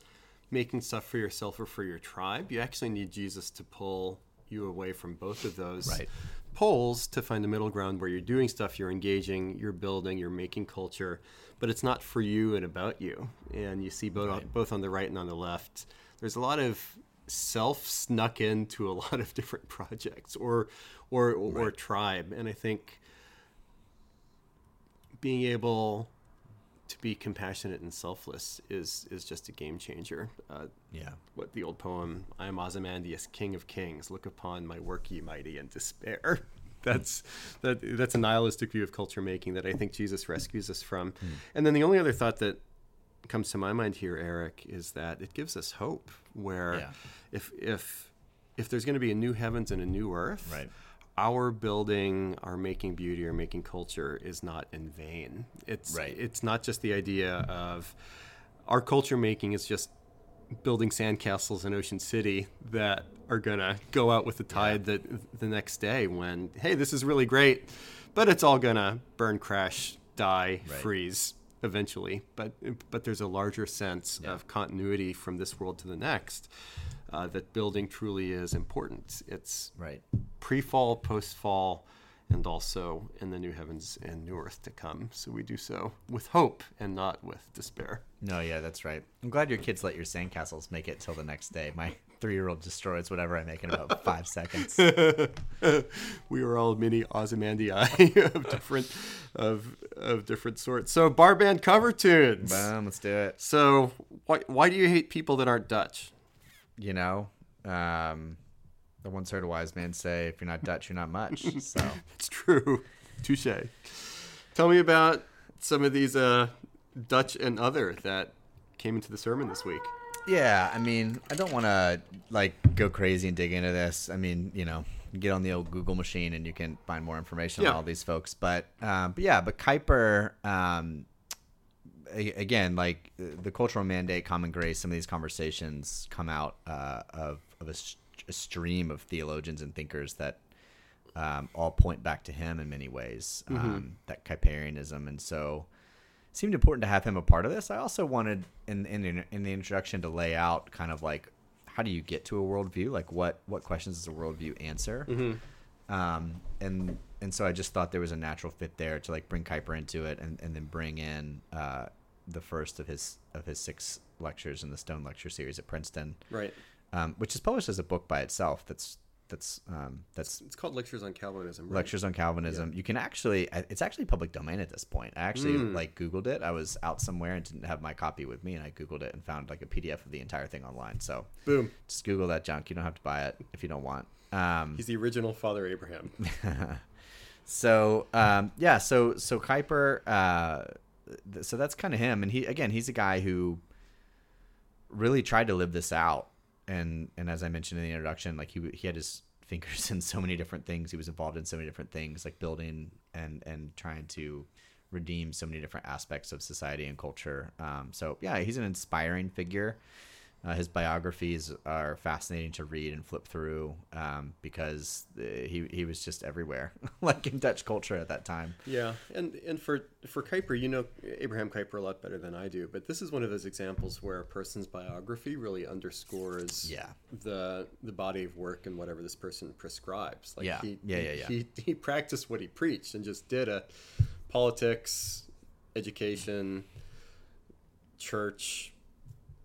A: making stuff for yourself or for your tribe. You actually need Jesus to pull you away from both of those
B: Right.
A: poles to find the middle ground where you're doing stuff, you're engaging, you're building, you're making culture, but it's not for you and about you. And you see both on, both on the right and on the left. There's a lot of self snuck into a lot of different projects or or or tribe, and I think being able to be compassionate and selfless is is just a game changer. Uh,
B: Yeah.
A: what the old poem "I am Ozymandias, King of Kings. Look upon my work, ye mighty, and despair." That's that. That's a nihilistic view of culture making that I think Jesus rescues us from. And then the only other thought that comes to my mind here, Eric, is that it gives us hope. Where
B: Yeah.
A: if if if there's going to be a new heavens and a new earth,
B: Right.
A: our building, our making beauty, our making culture is not in vain. It's
B: Right.
A: it's not just the idea of our culture making is just building sandcastles in Ocean City that are gonna go out with the tide that the next day when hey this is really great, but it's all gonna burn, crash, die,
B: Right.
A: freeze eventually. But but there's a larger sense of continuity from this world to the next. Uh, that building truly is important. It's
B: Right.
A: pre-fall, post-fall, and also in the new heavens and new earth to come. So we do so with hope and not with despair.
B: No, yeah, that's right. I'm glad your kids let your sandcastles make it till the next day. My three-year-old destroys whatever I make in about five seconds.
A: we are all mini Ozymandiae of different of of different sorts. So bar band cover tunes.
B: Boom, let's do it.
A: So why why do you hate people that aren't Dutch?
B: You know, um, the once heard a wise man say, "If you're not Dutch, you're not much." So
A: It's true. Touche. Tell me about some of these uh, Dutch and other that came into the sermon this week.
B: Yeah, I mean, I don't want to like go crazy and dig into this. I mean, you know, get on the old Google machine and you can find more information
A: Yeah.
B: on all these folks. But, um, but yeah, but Kuyper, um, a- again, like the cultural mandate, common grace, some of these conversations come out uh, of of a, st- a stream of theologians and thinkers that um, all point back to him in many ways. Um, that Kuyperianism, and so seemed important to have him a part of this. I also wanted in in in the introduction to lay out kind of like how do you get to a worldview? Like what what questions does a worldview answer? Um, and and so I just thought there was a natural fit there to like bring Kuyper into it, and, and then bring in uh, the first of his of his six lectures in the Stone Lecture series at Princeton,
A: Right.
B: um, which is published as a book by itself. That's that's um, that's
A: It's called Lectures on Calvinism. Right?
B: lectures on Calvinism. You can actually, it's actually public domain at this point. I actually
A: Mm.
B: like Googled it. I was out somewhere and didn't have my copy with me, and I Googled it and found like a PDF of the entire thing online. So
A: Boom.
B: just Google that junk. You don't have to buy it if you don't want. Um,
A: He's the original Father Abraham.
B: so um, yeah, so so Kuyper, uh, th- so that's kind of him, and he again, he's a guy who really tried to live this out, and and as I mentioned in the introduction, like he he had his fingers in so many different things. He was involved in so many different things, like building and and trying to redeem so many different aspects of society and culture. Um, so yeah, he's an inspiring figure. Uh, his biographies are fascinating to read and flip through um, because uh, he he was just everywhere, like in Dutch culture at that time.
A: Yeah, and and for for Kuyper, you know Abraham Kuyper a lot better than I do, but this is one of those examples where a person's biography really underscores
B: Yeah.
A: the the body of work and whatever this person prescribes. Like
B: Yeah.
A: he,
B: Yeah, yeah, yeah.
A: He he practiced what he preached and just did a politics, education, church,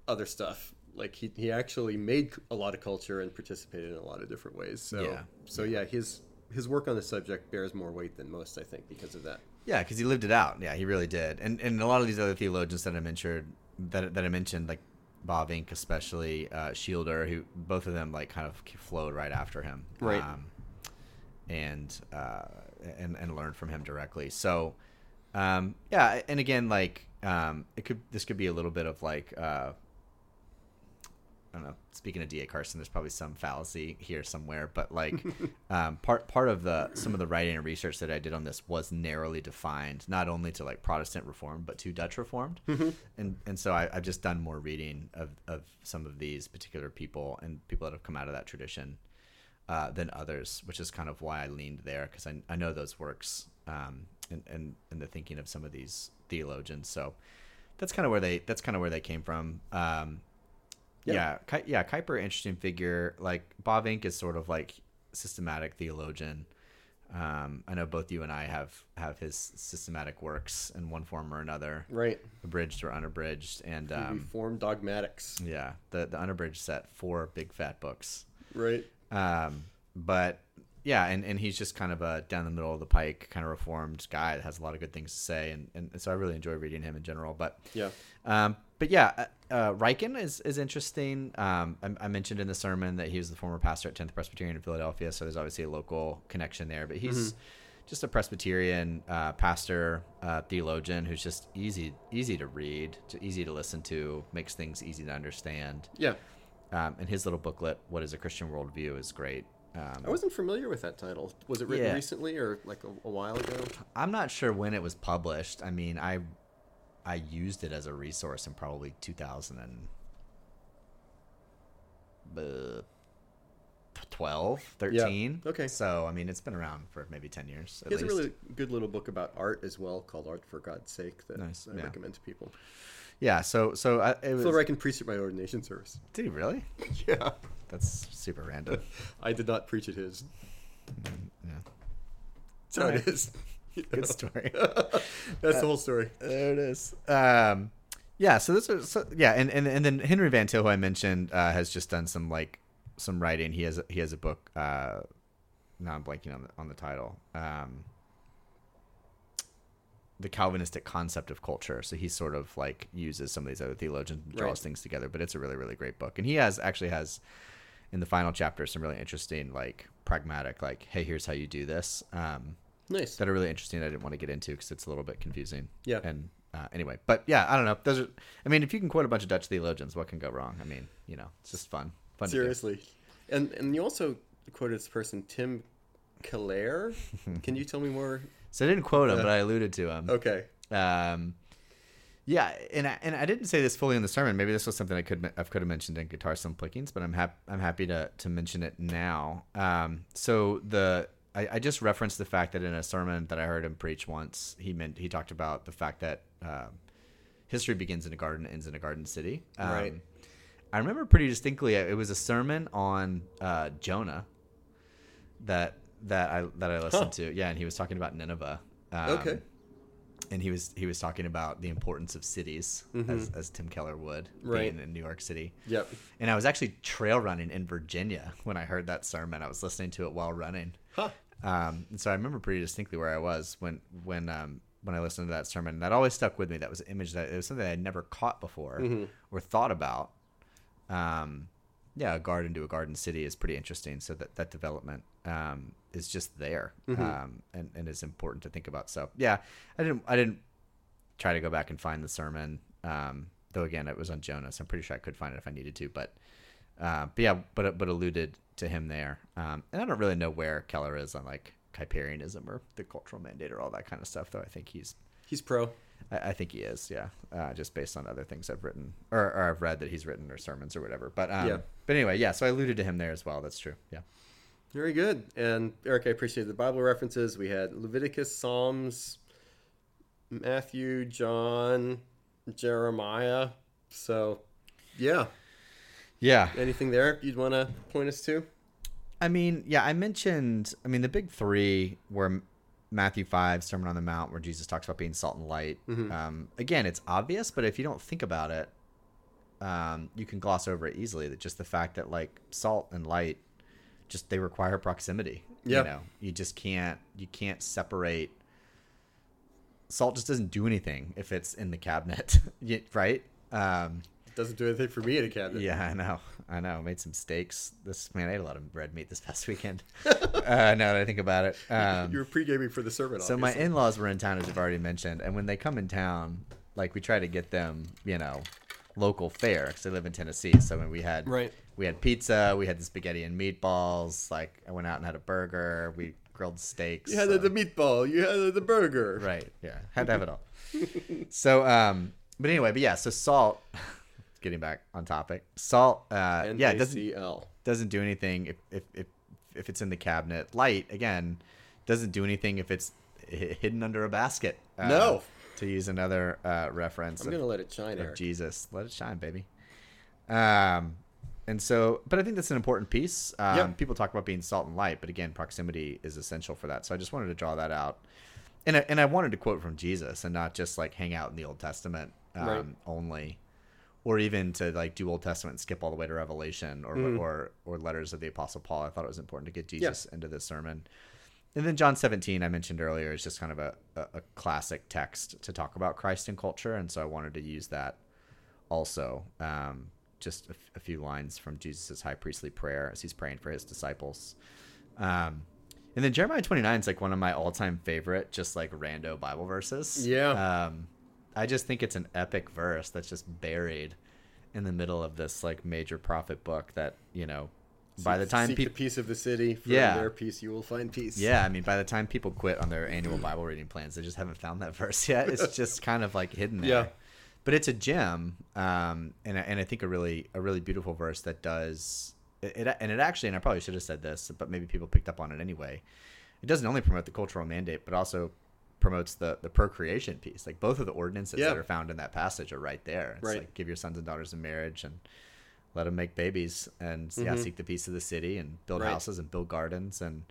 A: other stuff. Like he, he actually made a lot of culture and participated in a lot of different ways. So
B: Yeah.
A: so yeah, his his work on the subject bears more weight than most, I think, because of that.
B: Yeah, because he lived it out. Yeah, he really did. And and a lot of these other theologians that I mentioned that that I mentioned, like Bavinck especially, uh, Schilder, who both of them like kind of flowed right after him,
A: Right.
B: Um, and uh, and and learned from him directly. So, um, yeah, and again, like um, it could this could be a little bit of like. Uh, I don't know. Speaking of D.A. Carson, there's probably some fallacy here somewhere, but like um, part part of the some of the writing and research that I did on this was narrowly defined, not only to like Protestant Reformed, but to Dutch Reformed, and and so I, I've just done more reading of of some of these particular people and people that have come out of that tradition uh, than others, which is kind of why I leaned there because I, I know those works um, and, and and the thinking of some of these theologians. So that's kind of where they that's kind of where they came from. Um,
A: Yeah.
B: yeah, yeah, Kuyper, interesting figure. Like Bavinck is sort of like systematic theologian. Um, I know both you and I have have his systematic works in one form or another,
A: Right.
B: abridged or unabridged, and
A: Um,
B: um,
A: Reformed dogmatics.
B: yeah, the the unabridged set four big fat books.
A: Right.
B: Um, but yeah, and, and he's just kind of a down the middle of the pike kind of reformed guy that has a lot of good things to say, and, and so I really enjoy reading him in general. But
A: Yeah.
B: um, but yeah, uh, uh, Ryken is, is interesting. Um, I, I mentioned in the sermon that he was the former pastor at 10th Presbyterian in Philadelphia, so there's obviously a local connection there. But he's just a Presbyterian uh, pastor, uh, theologian who's just easy easy to read, to, easy to listen to, makes things easy to understand.
A: Yeah.
B: Um, and his little booklet, "What is a Christian Worldview," is great. Um,
A: I wasn't familiar with that title. Was it written
B: Yeah.
A: recently or like a, a while ago?
B: I'm not sure when it was published. I mean, I I used it as a resource in probably 2012, uh, 13.
A: okay.
B: So, I mean, it's been around for maybe 10 years at
A: He has
B: least.
A: a really good little book about art as well called Art for God's Sake that
B: Nice,
A: I
B: yeah.
A: recommend to people.
B: yeah, so so I, it was
A: Phil Ryken preached at my ordination service.
B: Did he really?
A: Yeah.
B: That's super random.
A: I did not preach at his.
B: Mm, yeah.
A: So
B: Alright.
A: it is. You know.
B: Good story.
A: That's the whole story.
B: There it is. Um, yeah. So this is so, yeah, and, and and then Henry Van Til, who I mentioned, uh, has just done some like some writing. He has he has a book. Uh, now I'm blanking on the on the title. Um, the Calvinistic concept of culture. So he sort of like uses some of these other theologians and draws
A: Right.
B: things together. But it's a really really great book, and he has actually has in the final chapter some really interesting like pragmatic like hey here's how you do this. Um,
A: Nice.
B: that are really interesting. I didn't want to get into because it's a little bit confusing.
A: Yeah.
B: And uh, anyway, but yeah, I don't know. Those are. I mean, if you can quote a bunch of Dutch theologians, what can go wrong? I mean, you know, it's just fun. Fun. to do.
A: Seriously. And and you also quoted this person, Tim Keller. Can you tell me more?
B: So I didn't quote him,
A: Yeah.
B: but I alluded to him.
A: Okay.
B: Um, yeah, and I, and I didn't say this fully in the sermon. Maybe this was something I could I could have mentioned in Guitar Slim Pickens, but I'm happy I'm happy to to mention it now. Um, so the I, I just referenced the fact that in a sermon that I heard him preach once, he meant he talked about the fact that um, history begins in a garden, ends in a garden city. Um,
A: Right.
B: I remember pretty distinctly. It was a sermon on uh, Jonah that that I that I listened
A: Huh.
B: to. Yeah, and he was talking about Nineveh. Um,
A: Okay.
B: and he was he was talking about the importance of cities as, as Tim Keller would
A: Mm-hmm. Right.
B: being in New York City.
A: Yep.
B: And I was actually trail running in Virginia when I heard that sermon. I was listening to it while running.
A: Huh.
B: Um, and so I remember pretty distinctly where I was when when um, when I listened to that sermon. That always stuck with me. That was an image that it was something I'd never caught before
A: Mm-hmm.
B: or thought about. Um, yeah, a garden to a garden city is pretty interesting. So that that development um, is just there
A: Mm-hmm.
B: um, and and is important to think about. So yeah, I didn't I didn't try to go back and find the sermon. Um, though again, it was on Jonas. I'm pretty sure I could find it if I needed to, but uh, but yeah, but but alluded to him there. Um, and I don't really know where Keller is on like Kuyperianism or the cultural mandate or all that kind of stuff. Though I think he's,
A: He's pro.
B: I, I think he is, yeah. Uh, just based on other things I've written or, or I've read that he's written or sermons or whatever. But um,
A: Yeah.
B: but anyway, yeah. So I alluded to him there as well. That's true. Yeah.
A: Very good. And Eric, I appreciate the Bible references. We had Leviticus, Psalms, Matthew, John, Jeremiah. So, yeah.
B: Yeah.
A: Anything there you'd want to point us to?
B: I mean, yeah, I mentioned. I mean, the big three were Matthew five, Sermon on the Mount, where Jesus talks about being salt and light. Um, again, it's obvious, but if you don't think about it, um, you can gloss over it easily. That just the fact that like salt and light, just they require proximity.
A: Yeah.
B: You know, you just can't you can't separate. Salt just doesn't do anything if it's in the cabinet, right? Um,
A: Doesn't do anything for me in a cabinet.
B: yeah, I know. I know. Made some steaks. This man I ate a lot of red meat this past weekend. uh, now that I think about it. Um,
A: you were pre gaming for the sermon.
B: so my in-laws were in town, as I've already mentioned, and when they come in town, like we try to get them, you know, local fare because they live in Tennessee. So when we had
A: Right.
B: we had pizza, we had the spaghetti and meatballs. Like I went out and had a burger. We grilled steaks.
A: You had
B: so-
A: the, the meatball. You had the burger.
B: Right. Yeah. Had to have it all. so, um, but anyway, but yeah. So salt. Getting back on topic, salt. Uh, yeah, doesn't doesn't do anything if if if if it's in the cabinet. Light again doesn't do anything if it's hidden under a basket. Uh,
A: No.
B: To use another uh, reference
A: I'm
B: of,
A: to let it shine, Eric.
B: Jesus, let it shine, baby. Um, and so, but I think that's an important piece. Um,
A: Yep.
B: People talk about being salt and light, but again, proximity is essential for that. So I just wanted to draw that out, and I, and I wanted to quote from Jesus and not just like hang out in the Old Testament um,
A: Right.
B: only, or even to like do Old Testament and skip all the way to Revelation or or or letters of the Apostle Paul. I thought it was important to get Jesus into this sermon. And then John 17, I mentioned earlier, is just kind of a, a, a classic text to talk about Christ and culture. And so I wanted to use that also. Um, just a, f- a few lines from Jesus' high priestly prayer as he's praying for his disciples. Um, and then Jeremiah 29 is like one of my all time favorite, just like rando Bible verses.
A: Yeah.
B: Um, I just think it's an epic verse that's just buried in the middle of this like major prophet book that, you know, by the time
A: Seek
B: people
A: the peace of the city. For
B: Yeah.
A: their peace, you will find peace.
B: yeah, I mean, by the time people quit on their annual Bible reading plans, they just haven't found that verse yet. It's just kind of like hidden there.
A: Yeah.
B: But it's a gem, um, and I- and I think a really a really beautiful verse that does it, it. And it actually, and I probably should have said this, but maybe people picked up on it anyway. It doesn't only promote the cultural mandate, but also promotes the the procreation piece. Like both of the ordinances
A: Yeah.
B: that are found in that passage are right there. It's
A: Right.
B: like give your sons and daughters in marriage and let them make babies and yeah, seek the peace of the city and build
A: Mm-hmm. Right.
B: houses and build gardens and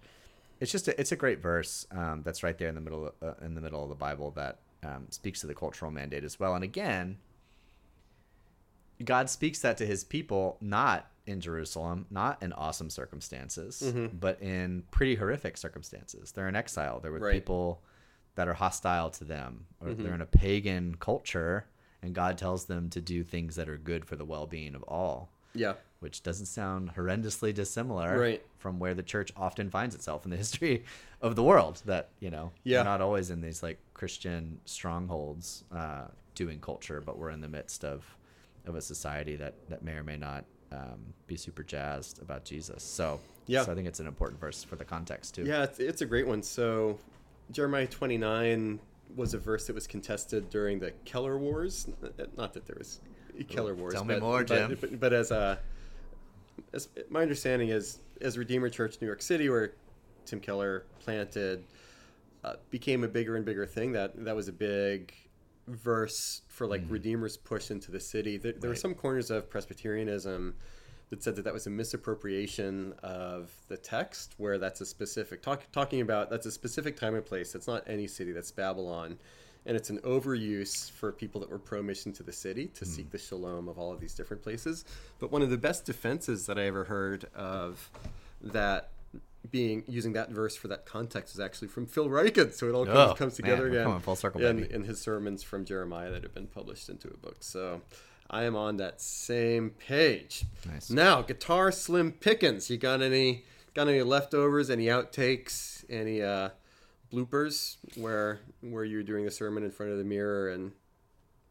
B: it's just a, it's a great verse um, that's right there in the middle of, uh, in the middle of the Bible that um, speaks to the cultural mandate as well. And again, God speaks that to His people not in Jerusalem, not in awesome circumstances,
A: Mm-hmm.
B: but in pretty horrific circumstances. They're in exile. They're with
A: Right.
B: people that are hostile to them, or
A: Mm-hmm.
B: they're in a pagan culture, and God tells them to do things that are good for the well-being of all.
A: Yeah.
B: which doesn't sound horrendously dissimilar
A: Right.
B: from where the church often finds itself in the history of the world. That you know,
A: Yeah.
B: we're not always in these like Christian strongholds uh, doing culture, but we're in the midst of of a society that that may or may not um, be super jazzed about Jesus. So
A: Yeah.
B: so I think it's an important verse for the context too.
A: Yeah, it's, it's a great one. So, Jeremiah 29 was a verse that was contested during the Keller Wars. Not that there was Keller Wars.
B: tell me
A: but,
B: more,
A: but-
B: Jim.
A: But, but as a, as my understanding is, as Redeemer Church, New York City, where Tim Keller planted, uh, became a bigger and bigger thing. That that was a big verse for like Redeemer's push into the city. There, there were
B: Mm.
A: Some corners of Presbyterianism that said that that was a misappropriation of the text, where that's a specific talk, talking about that's a specific time and place. That's not any city. That's Babylon, and it's an overuse for people that were pro mission to the city to hmm. seek the shalom of all of these different places. But one of the best defenses that I ever heard of that being using that verse for that context is actually from Phil Ryken. So it all comes,
B: Oh,
A: comes
B: man,
A: together
B: we're
A: again.
B: coming full circle,
A: in his sermons from Jeremiah that have been published into a book. So I am on that same page.
B: Nice.
A: Now, guitar Slim Pickens. You got any got any leftovers? Any outtakes? Any uh, bloopers where where you were doing the sermon in front of the mirror and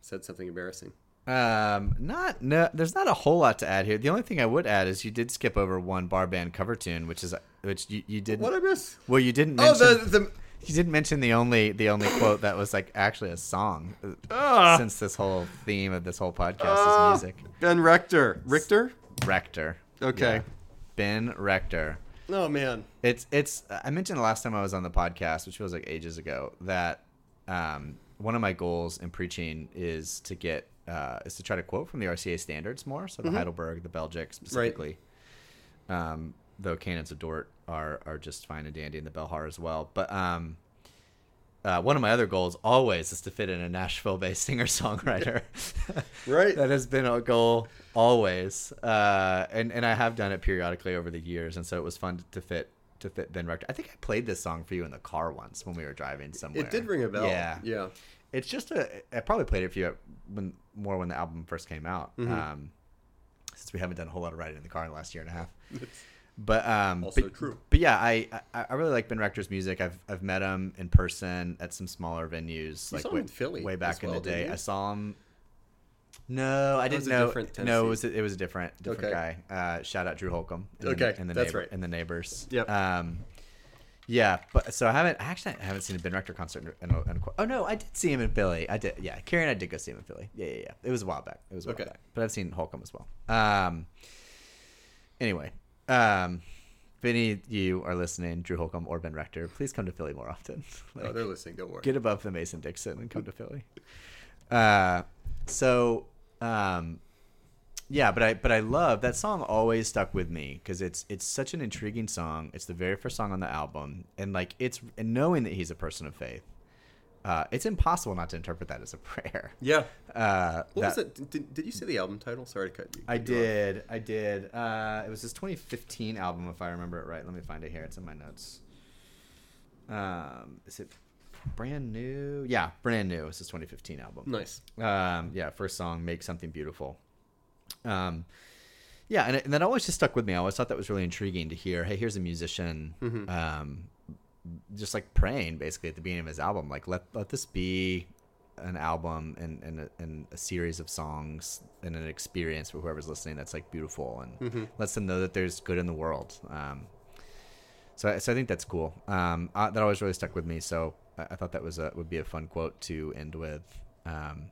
A: said something embarrassing?
B: Um, not no. There's not a whole lot to add here. The only thing I would add is you did skip over one bar band cover tune, which is which you, you didn't.
A: What I miss?
B: well, you didn't
A: Oh,
B: mention.
A: the the
B: you didn't mention the only the only quote that was like actually a song. uh,
A: Ah.
B: Since this whole theme of this whole podcast
A: Ah,
B: is music.
A: Ben Rector. Richter.
B: Rector.
A: Okay.
B: Yeah. Ben Rector.
A: Oh man.
B: It's it's. I mentioned the last time I was on the podcast, which was like ages ago, that um, one of my goals in preaching is to get uh, is to try to quote from the RCA standards more. So the Heidelberg, the Belgic specifically. Um, though canons of Dort are are just fine and dandy, in the Belhar as well. But um, uh, one of my other goals always is to fit in a Nashville-based singer-songwriter.
A: Right.
B: that has been a goal always, uh, and and I have done it periodically over the years, and so it was fun to fit to fit Ben Rector. I think I played this song for you in the car once when we were driving somewhere.
A: It did ring a bell.
B: Yeah,
A: Yeah.
B: it's just a. I probably played it for you when more when the album first came out.
A: Mm-hmm.
B: Um, since we haven't done a whole lot of writing in the car in the last year and a half. But um,
A: Also
B: but,
A: true.
B: But yeah, I, I I really like Ben Rector's music. I've I've met him in person at some smaller venues,
A: You
B: like
A: saw him
B: way,
A: in Philly
B: way
A: as
B: back in the day.
A: you?
B: I saw him. No, I
A: That was
B: didn't
A: a
B: know.
A: different
B: no, it
A: Tennessee.
B: was it was a different different
A: Okay.
B: guy. Uh, shout out Drew Holcomb. in the-
A: Okay,
B: in the
A: that's
B: neighbor,
A: right.
B: In the neighbors.
A: Yep.
B: Um, yeah, but so I haven't actually I haven't seen a Ben Rector concert in, in, a- in a, oh no I did see him in Philly I did yeah Carrie and I did go see him in Philly yeah yeah yeah it was a while back it was a while
A: Okay.
B: back but I've seen Holcomb as well um anyway um if any of you are listening Drew Holcomb or Ben Rector please come to Philly more often
A: Oh, they're listening. Don't worry.
B: get above the Mason Dixon and come to Philly. Uh, so um, yeah, but I but I love that song. Always stuck with me because it's it's such an intriguing song. It's the very first song on the album, and like it's and knowing that he's a person of faith, uh, it's impossible not to interpret that as a prayer.
A: Yeah.
B: Uh,
A: What
B: that-
A: was it? Did, did you see the album title? Sorry to cut you.
B: I
A: you
B: did. I did. Uh, it was his 2015 album, if I remember it right. Let me find it here. It's in my notes. Um, is it brand new? Yeah, brand new. It's his 2015 album.
A: Nice.
B: Um, yeah, first song, "Make Something Beautiful." Um, yeah, and, it, and that always just stuck with me. I always thought that was really intriguing to hear. Hey, here's a musician, um, just like praying basically at the beginning of his album. Like, let let this be an album and and a, and a series of songs and an experience for whoever's listening that's like beautiful and lets them know that there's good in the world. Um, so, I- so I think that's cool. Um, uh, that always really stuck with me. So I, I thought that was a would be a fun quote to end with. Um,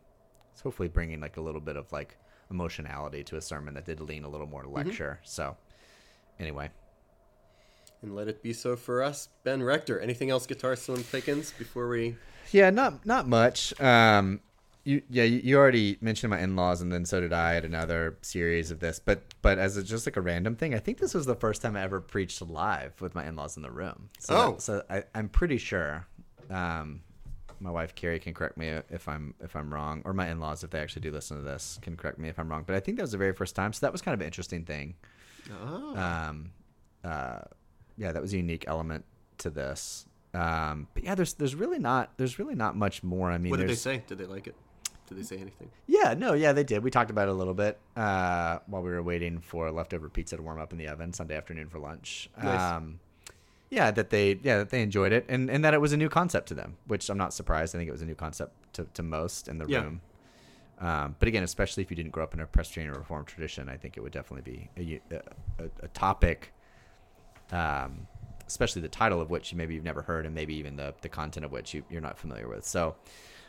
B: so hopefully bringing like a little bit of like emotionality to a sermon that did lean a little more to lecture. So anyway,
A: And let it be so for us, Ben Rector. Anything else, Guitar Slim Pickens, before we?
B: yeah, not not much. Um, you yeah, you, already mentioned my in-laws, and then so did I at another series of this. But but as a, just like a random thing, I think this was the first time I ever preached live with my in-laws in the room. So
A: Oh.
B: that- so I, I'm pretty sure. Um, my wife Carrie can correct me if I'm if I'm wrong, or my in-laws if they actually do listen to this can correct me if I'm wrong. But I think that was the very first time, so that was kind of an interesting thing.
A: Oh.
B: um, uh, yeah, that was a unique element to this. Um, but yeah, there's there's really not there's really not much more. I mean,
A: what did they say? Did they like it? Did they say anything?
B: Yeah, no, yeah, they did. We talked about it a little bit uh, while we were waiting for leftover pizza to warm up in the oven Sunday afternoon for lunch.
A: Nice.
B: Um, yeah, that they yeah that they enjoyed it and, and that it was a new concept to them, which I'm not surprised. I think it was a new concept to, to most in the
A: Yeah.
B: room. Um, but again, especially if you didn't grow up in a Presbyterian or Reformed tradition, I think it would definitely be a a topic, um, especially the title of which maybe you've never heard, and maybe even the, the content of which you, you're not familiar with. So,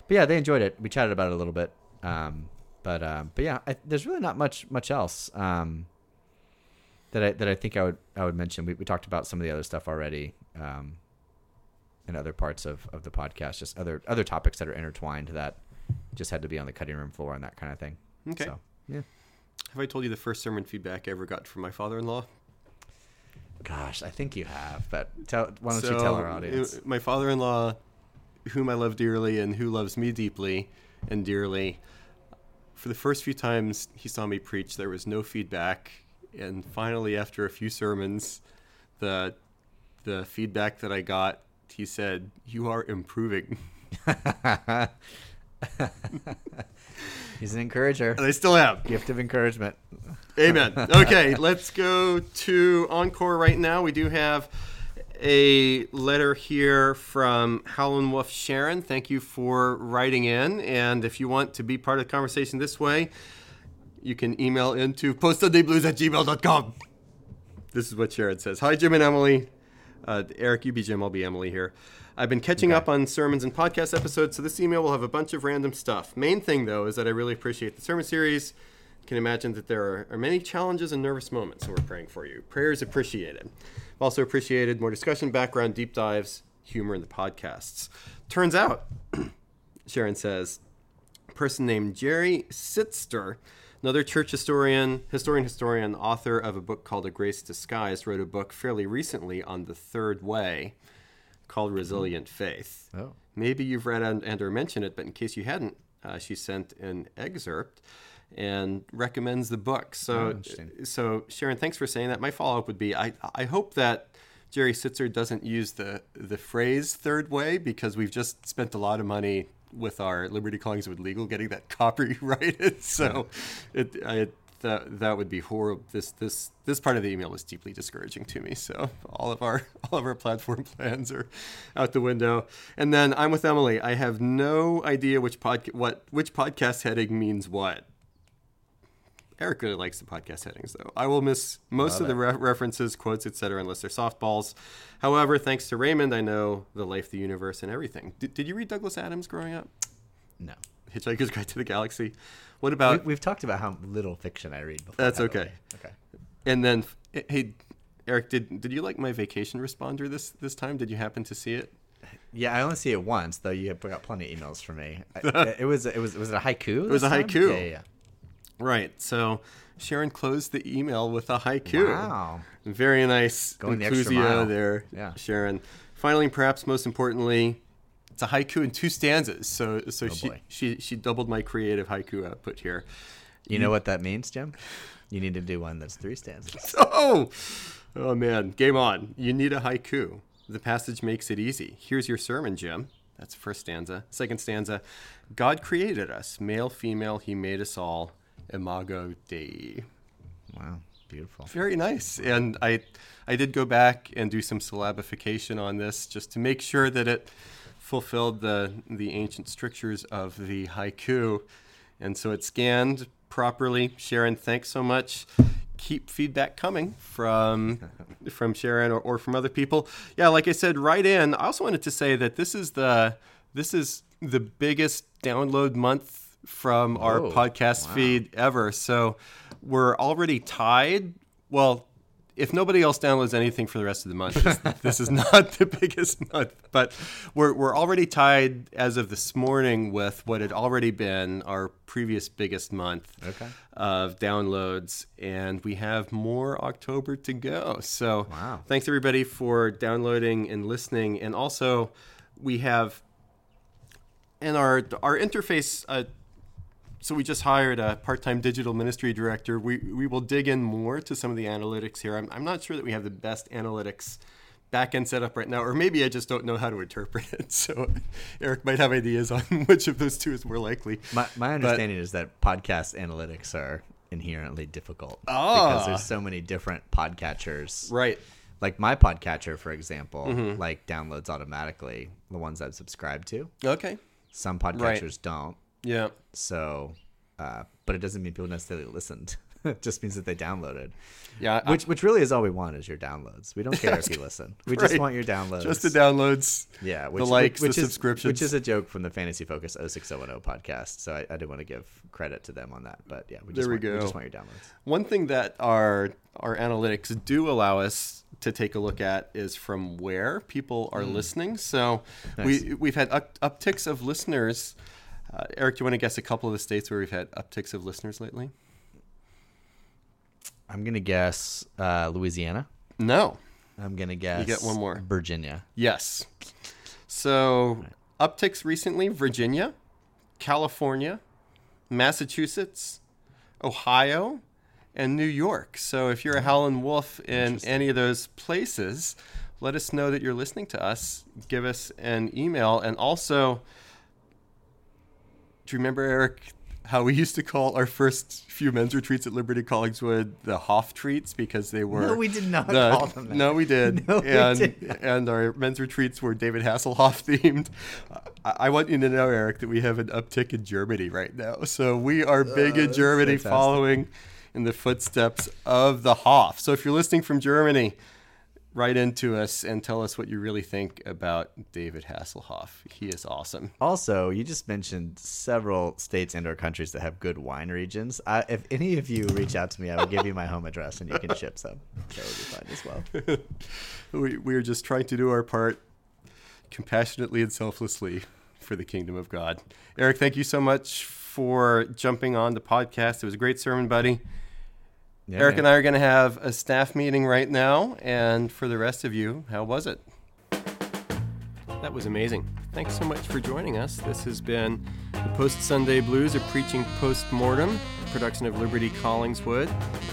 B: but yeah, they enjoyed it. We chatted about it a little bit, um, but um, but yeah, I, there's really not much much else um, that I that I think I would I would mention. We, we talked about some of the other stuff already. Um, in other parts of, of the podcast, just other other topics that are intertwined that just had to be on the cutting room floor and that kind of thing.
A: Okay.
B: So, yeah.
A: Have I told you the first sermon feedback I ever got from my father-in-law?
B: Gosh, I think you have, but tell, why don't you tell our audience?
A: uh, My father-in-law, whom I love dearly and who loves me deeply and dearly, for the first few times he saw me preach, there was no feedback, and finally, after a few sermons, the the feedback that I got, he said, "You are improving,"
B: He's an encourager.
A: and I still am.
B: Gift of encouragement.
A: Amen. Okay, let's go to Encore right now. We do have a letter here from Howlin' Wolf Sharon. Thank you for writing in. And if you want to be part of the conversation this way, you can email into postsundayblues at gmail.com. This is what Sharon says. Hi, Jim and Emily. Uh, Eric, you be Jim, I'll be Emily here. I've been catching up on sermons and podcast episodes, so this email will have a bunch of random stuff. Main thing, though, is that I really appreciate the sermon series. Can imagine that there are, are many challenges and nervous moments, and we're praying for you. Prayers appreciated. Also appreciated more discussion, background, deep dives, humor in the podcasts. Turns out, Sharon says, a person named Jerry Sittser, another church historian, historian, historian, author of a book called A Grace Disguised, wrote a book fairly recently on the third way called Resilient Faith.
B: Oh.
A: Maybe you've read and, and or mentioned it, but in case you hadn't, uh, she sent an excerpt and recommends the book. So,
B: Oh,
A: so Sharon, thanks for saying that. My follow up would be, I, I hope that Jerry Sittser doesn't use the the phrase third way because we've just spent a lot of money with our Liberty Collingswood Legal getting that copyrighted. So, it I, that that would be horrible. This this this part of the email is deeply discouraging to me. So all of our all of our platform plans are out the window. And then I'm with Emily. I have no idea which pod what which podcast heading means what. Eric really likes the podcast headings, though. I will miss most
B: Love
A: of the re- references, quotes, etc., unless they're softballs. However, thanks to Raymond, I know the life, the universe, and everything. Did, did you read Douglas Adams growing up?
B: No.
A: Hitchhiker's Guide to the Galaxy. What about
B: we've talked about how little fiction I read before.
A: That's okay.
B: Okay.
A: and then eh, hey, Eric, did did you like my vacation responder this this time? Did you happen to see it?
B: Yeah, I only see it once, though. You have got plenty of emails from me. I, it was it was was it a haiku? It
A: was a haiku.
B: Yeah, yeah,
A: Right. So Sharon closed the email with a haiku.
B: Wow.
A: Very nice
B: Going the
A: inclusio
B: mile.
A: there,
B: Yeah.
A: Sharon. Finally, and perhaps most importantly, it's a haiku in two stanzas. So, so
B: Oh,
A: she, she she doubled my creative haiku output here.
B: You know what that means, Jim? You need to do one that's three stanzas.
A: Oh, oh man, game on. You need a haiku. The passage makes it easy. Here's your sermon, Jim. That's the first stanza. Second stanza God created us, male, female, he made us all. Imago Dei.
B: Wow, beautiful.
A: Very nice. And I I did go back and do some syllabification on this just to make sure that it fulfilled the the ancient strictures of the haiku. And so it scanned properly. Sharon, thanks so much. Keep feedback coming from from Sharon or, or from other people. Yeah, like I said, right in. I also wanted to say that this is the this is the biggest download month from our
B: Oh,
A: podcast
B: wow.
A: feed ever. So we're already tied. Well, if nobody else downloads anything for the rest of the month, this, this is not the biggest month. But we're, we're already tied as of this morning with what had already been our previous biggest month
B: Okay.
A: of downloads. And we have more October to go. So
B: Wow.
A: thanks everybody for downloading and listening. And also, we have and our our interface uh, so we just hired a part-time digital ministry director we we will dig in more to some of the analytics here i'm, I'm not sure that we have the best analytics back end setup right now, or maybe I just don't know how to interpret it. So Eric might have ideas on which of those two is more likely.
B: My, my understanding is that podcast analytics are inherently difficult
A: Ah.
B: because there's so many different podcatchers.
A: Right.
B: Like my podcatcher, for example,
A: Mm-hmm.
B: like downloads automatically the ones I've subscribed to.
A: Okay.
B: Some podcatchers don't.
A: Yeah.
B: So, uh, but it doesn't mean people necessarily listened. it just means that they downloaded.
A: Yeah. I-
B: Which, which really is all we want is your downloads. We don't care if you listen. We just want your downloads.
A: just the downloads.
B: yeah, which,
A: likes,
B: which
A: the
B: is,
A: subscriptions.
B: which is a joke from the Fantasy Focus 06010 podcast. So I, I did want to give credit to them on that. But yeah, we just,
A: There we
B: want, we just want your downloads.
A: One thing that our our analytics do allow us to take a look at is from where people are listening. So we we've had up, upticks of listeners. Uh, Eric, do you want to guess a couple of the states where we've had upticks of listeners lately?
B: I'm gonna guess uh, Louisiana.
A: No.
B: I'm gonna guess You
A: get one more.
B: Virginia.
A: Yes. So upticks recently: Virginia, California, Massachusetts, Ohio, and New York. So if you're a Howlin' Wolf in any of those places, let us know that you're listening to us. Give us an email, and also, do you remember Eric? How we used to call our first few men's retreats at Liberty Collingswood the Hoff treats because they were
B: No, we did not
A: the-
B: call them that.
A: No, we did.
B: No, we
A: and
B: did
A: and our men's retreats were David Hasselhoff themed. I, I want you to know, Eric, that we have an uptick in Germany right now. So we are big in
B: oh,
A: Germany, following in the footsteps of the Hoff. So if you're listening from Germany, write into us and tell us what you really think about David Hasselhoff. He is awesome.
B: Also, you just mentioned several states and/or countries that have good wine regions. I, if any of you reach out to me, I will give you my home address and you can ship some. That would be fine as well.
A: We, we are just trying to do our part compassionately and selflessly for the kingdom of God. Eric, thank you so much for jumping on the podcast. It was a great sermon, buddy.
B: Yeah,
A: Eric
B: man.
A: and I are going to have a staff meeting right now. And for the rest of you, how was it? That was amazing. Thanks so much for joining us. This has been the Post Sunday Blues, a preaching post mortem production of Liberty Collingswood.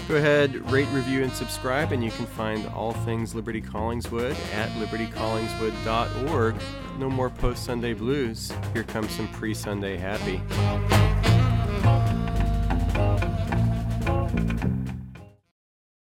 A: Go ahead, rate, review, and subscribe, and you can find all things Liberty Collingswood at libertycollingswood.org. No more Post Sunday Blues. Here comes some pre Sunday happy.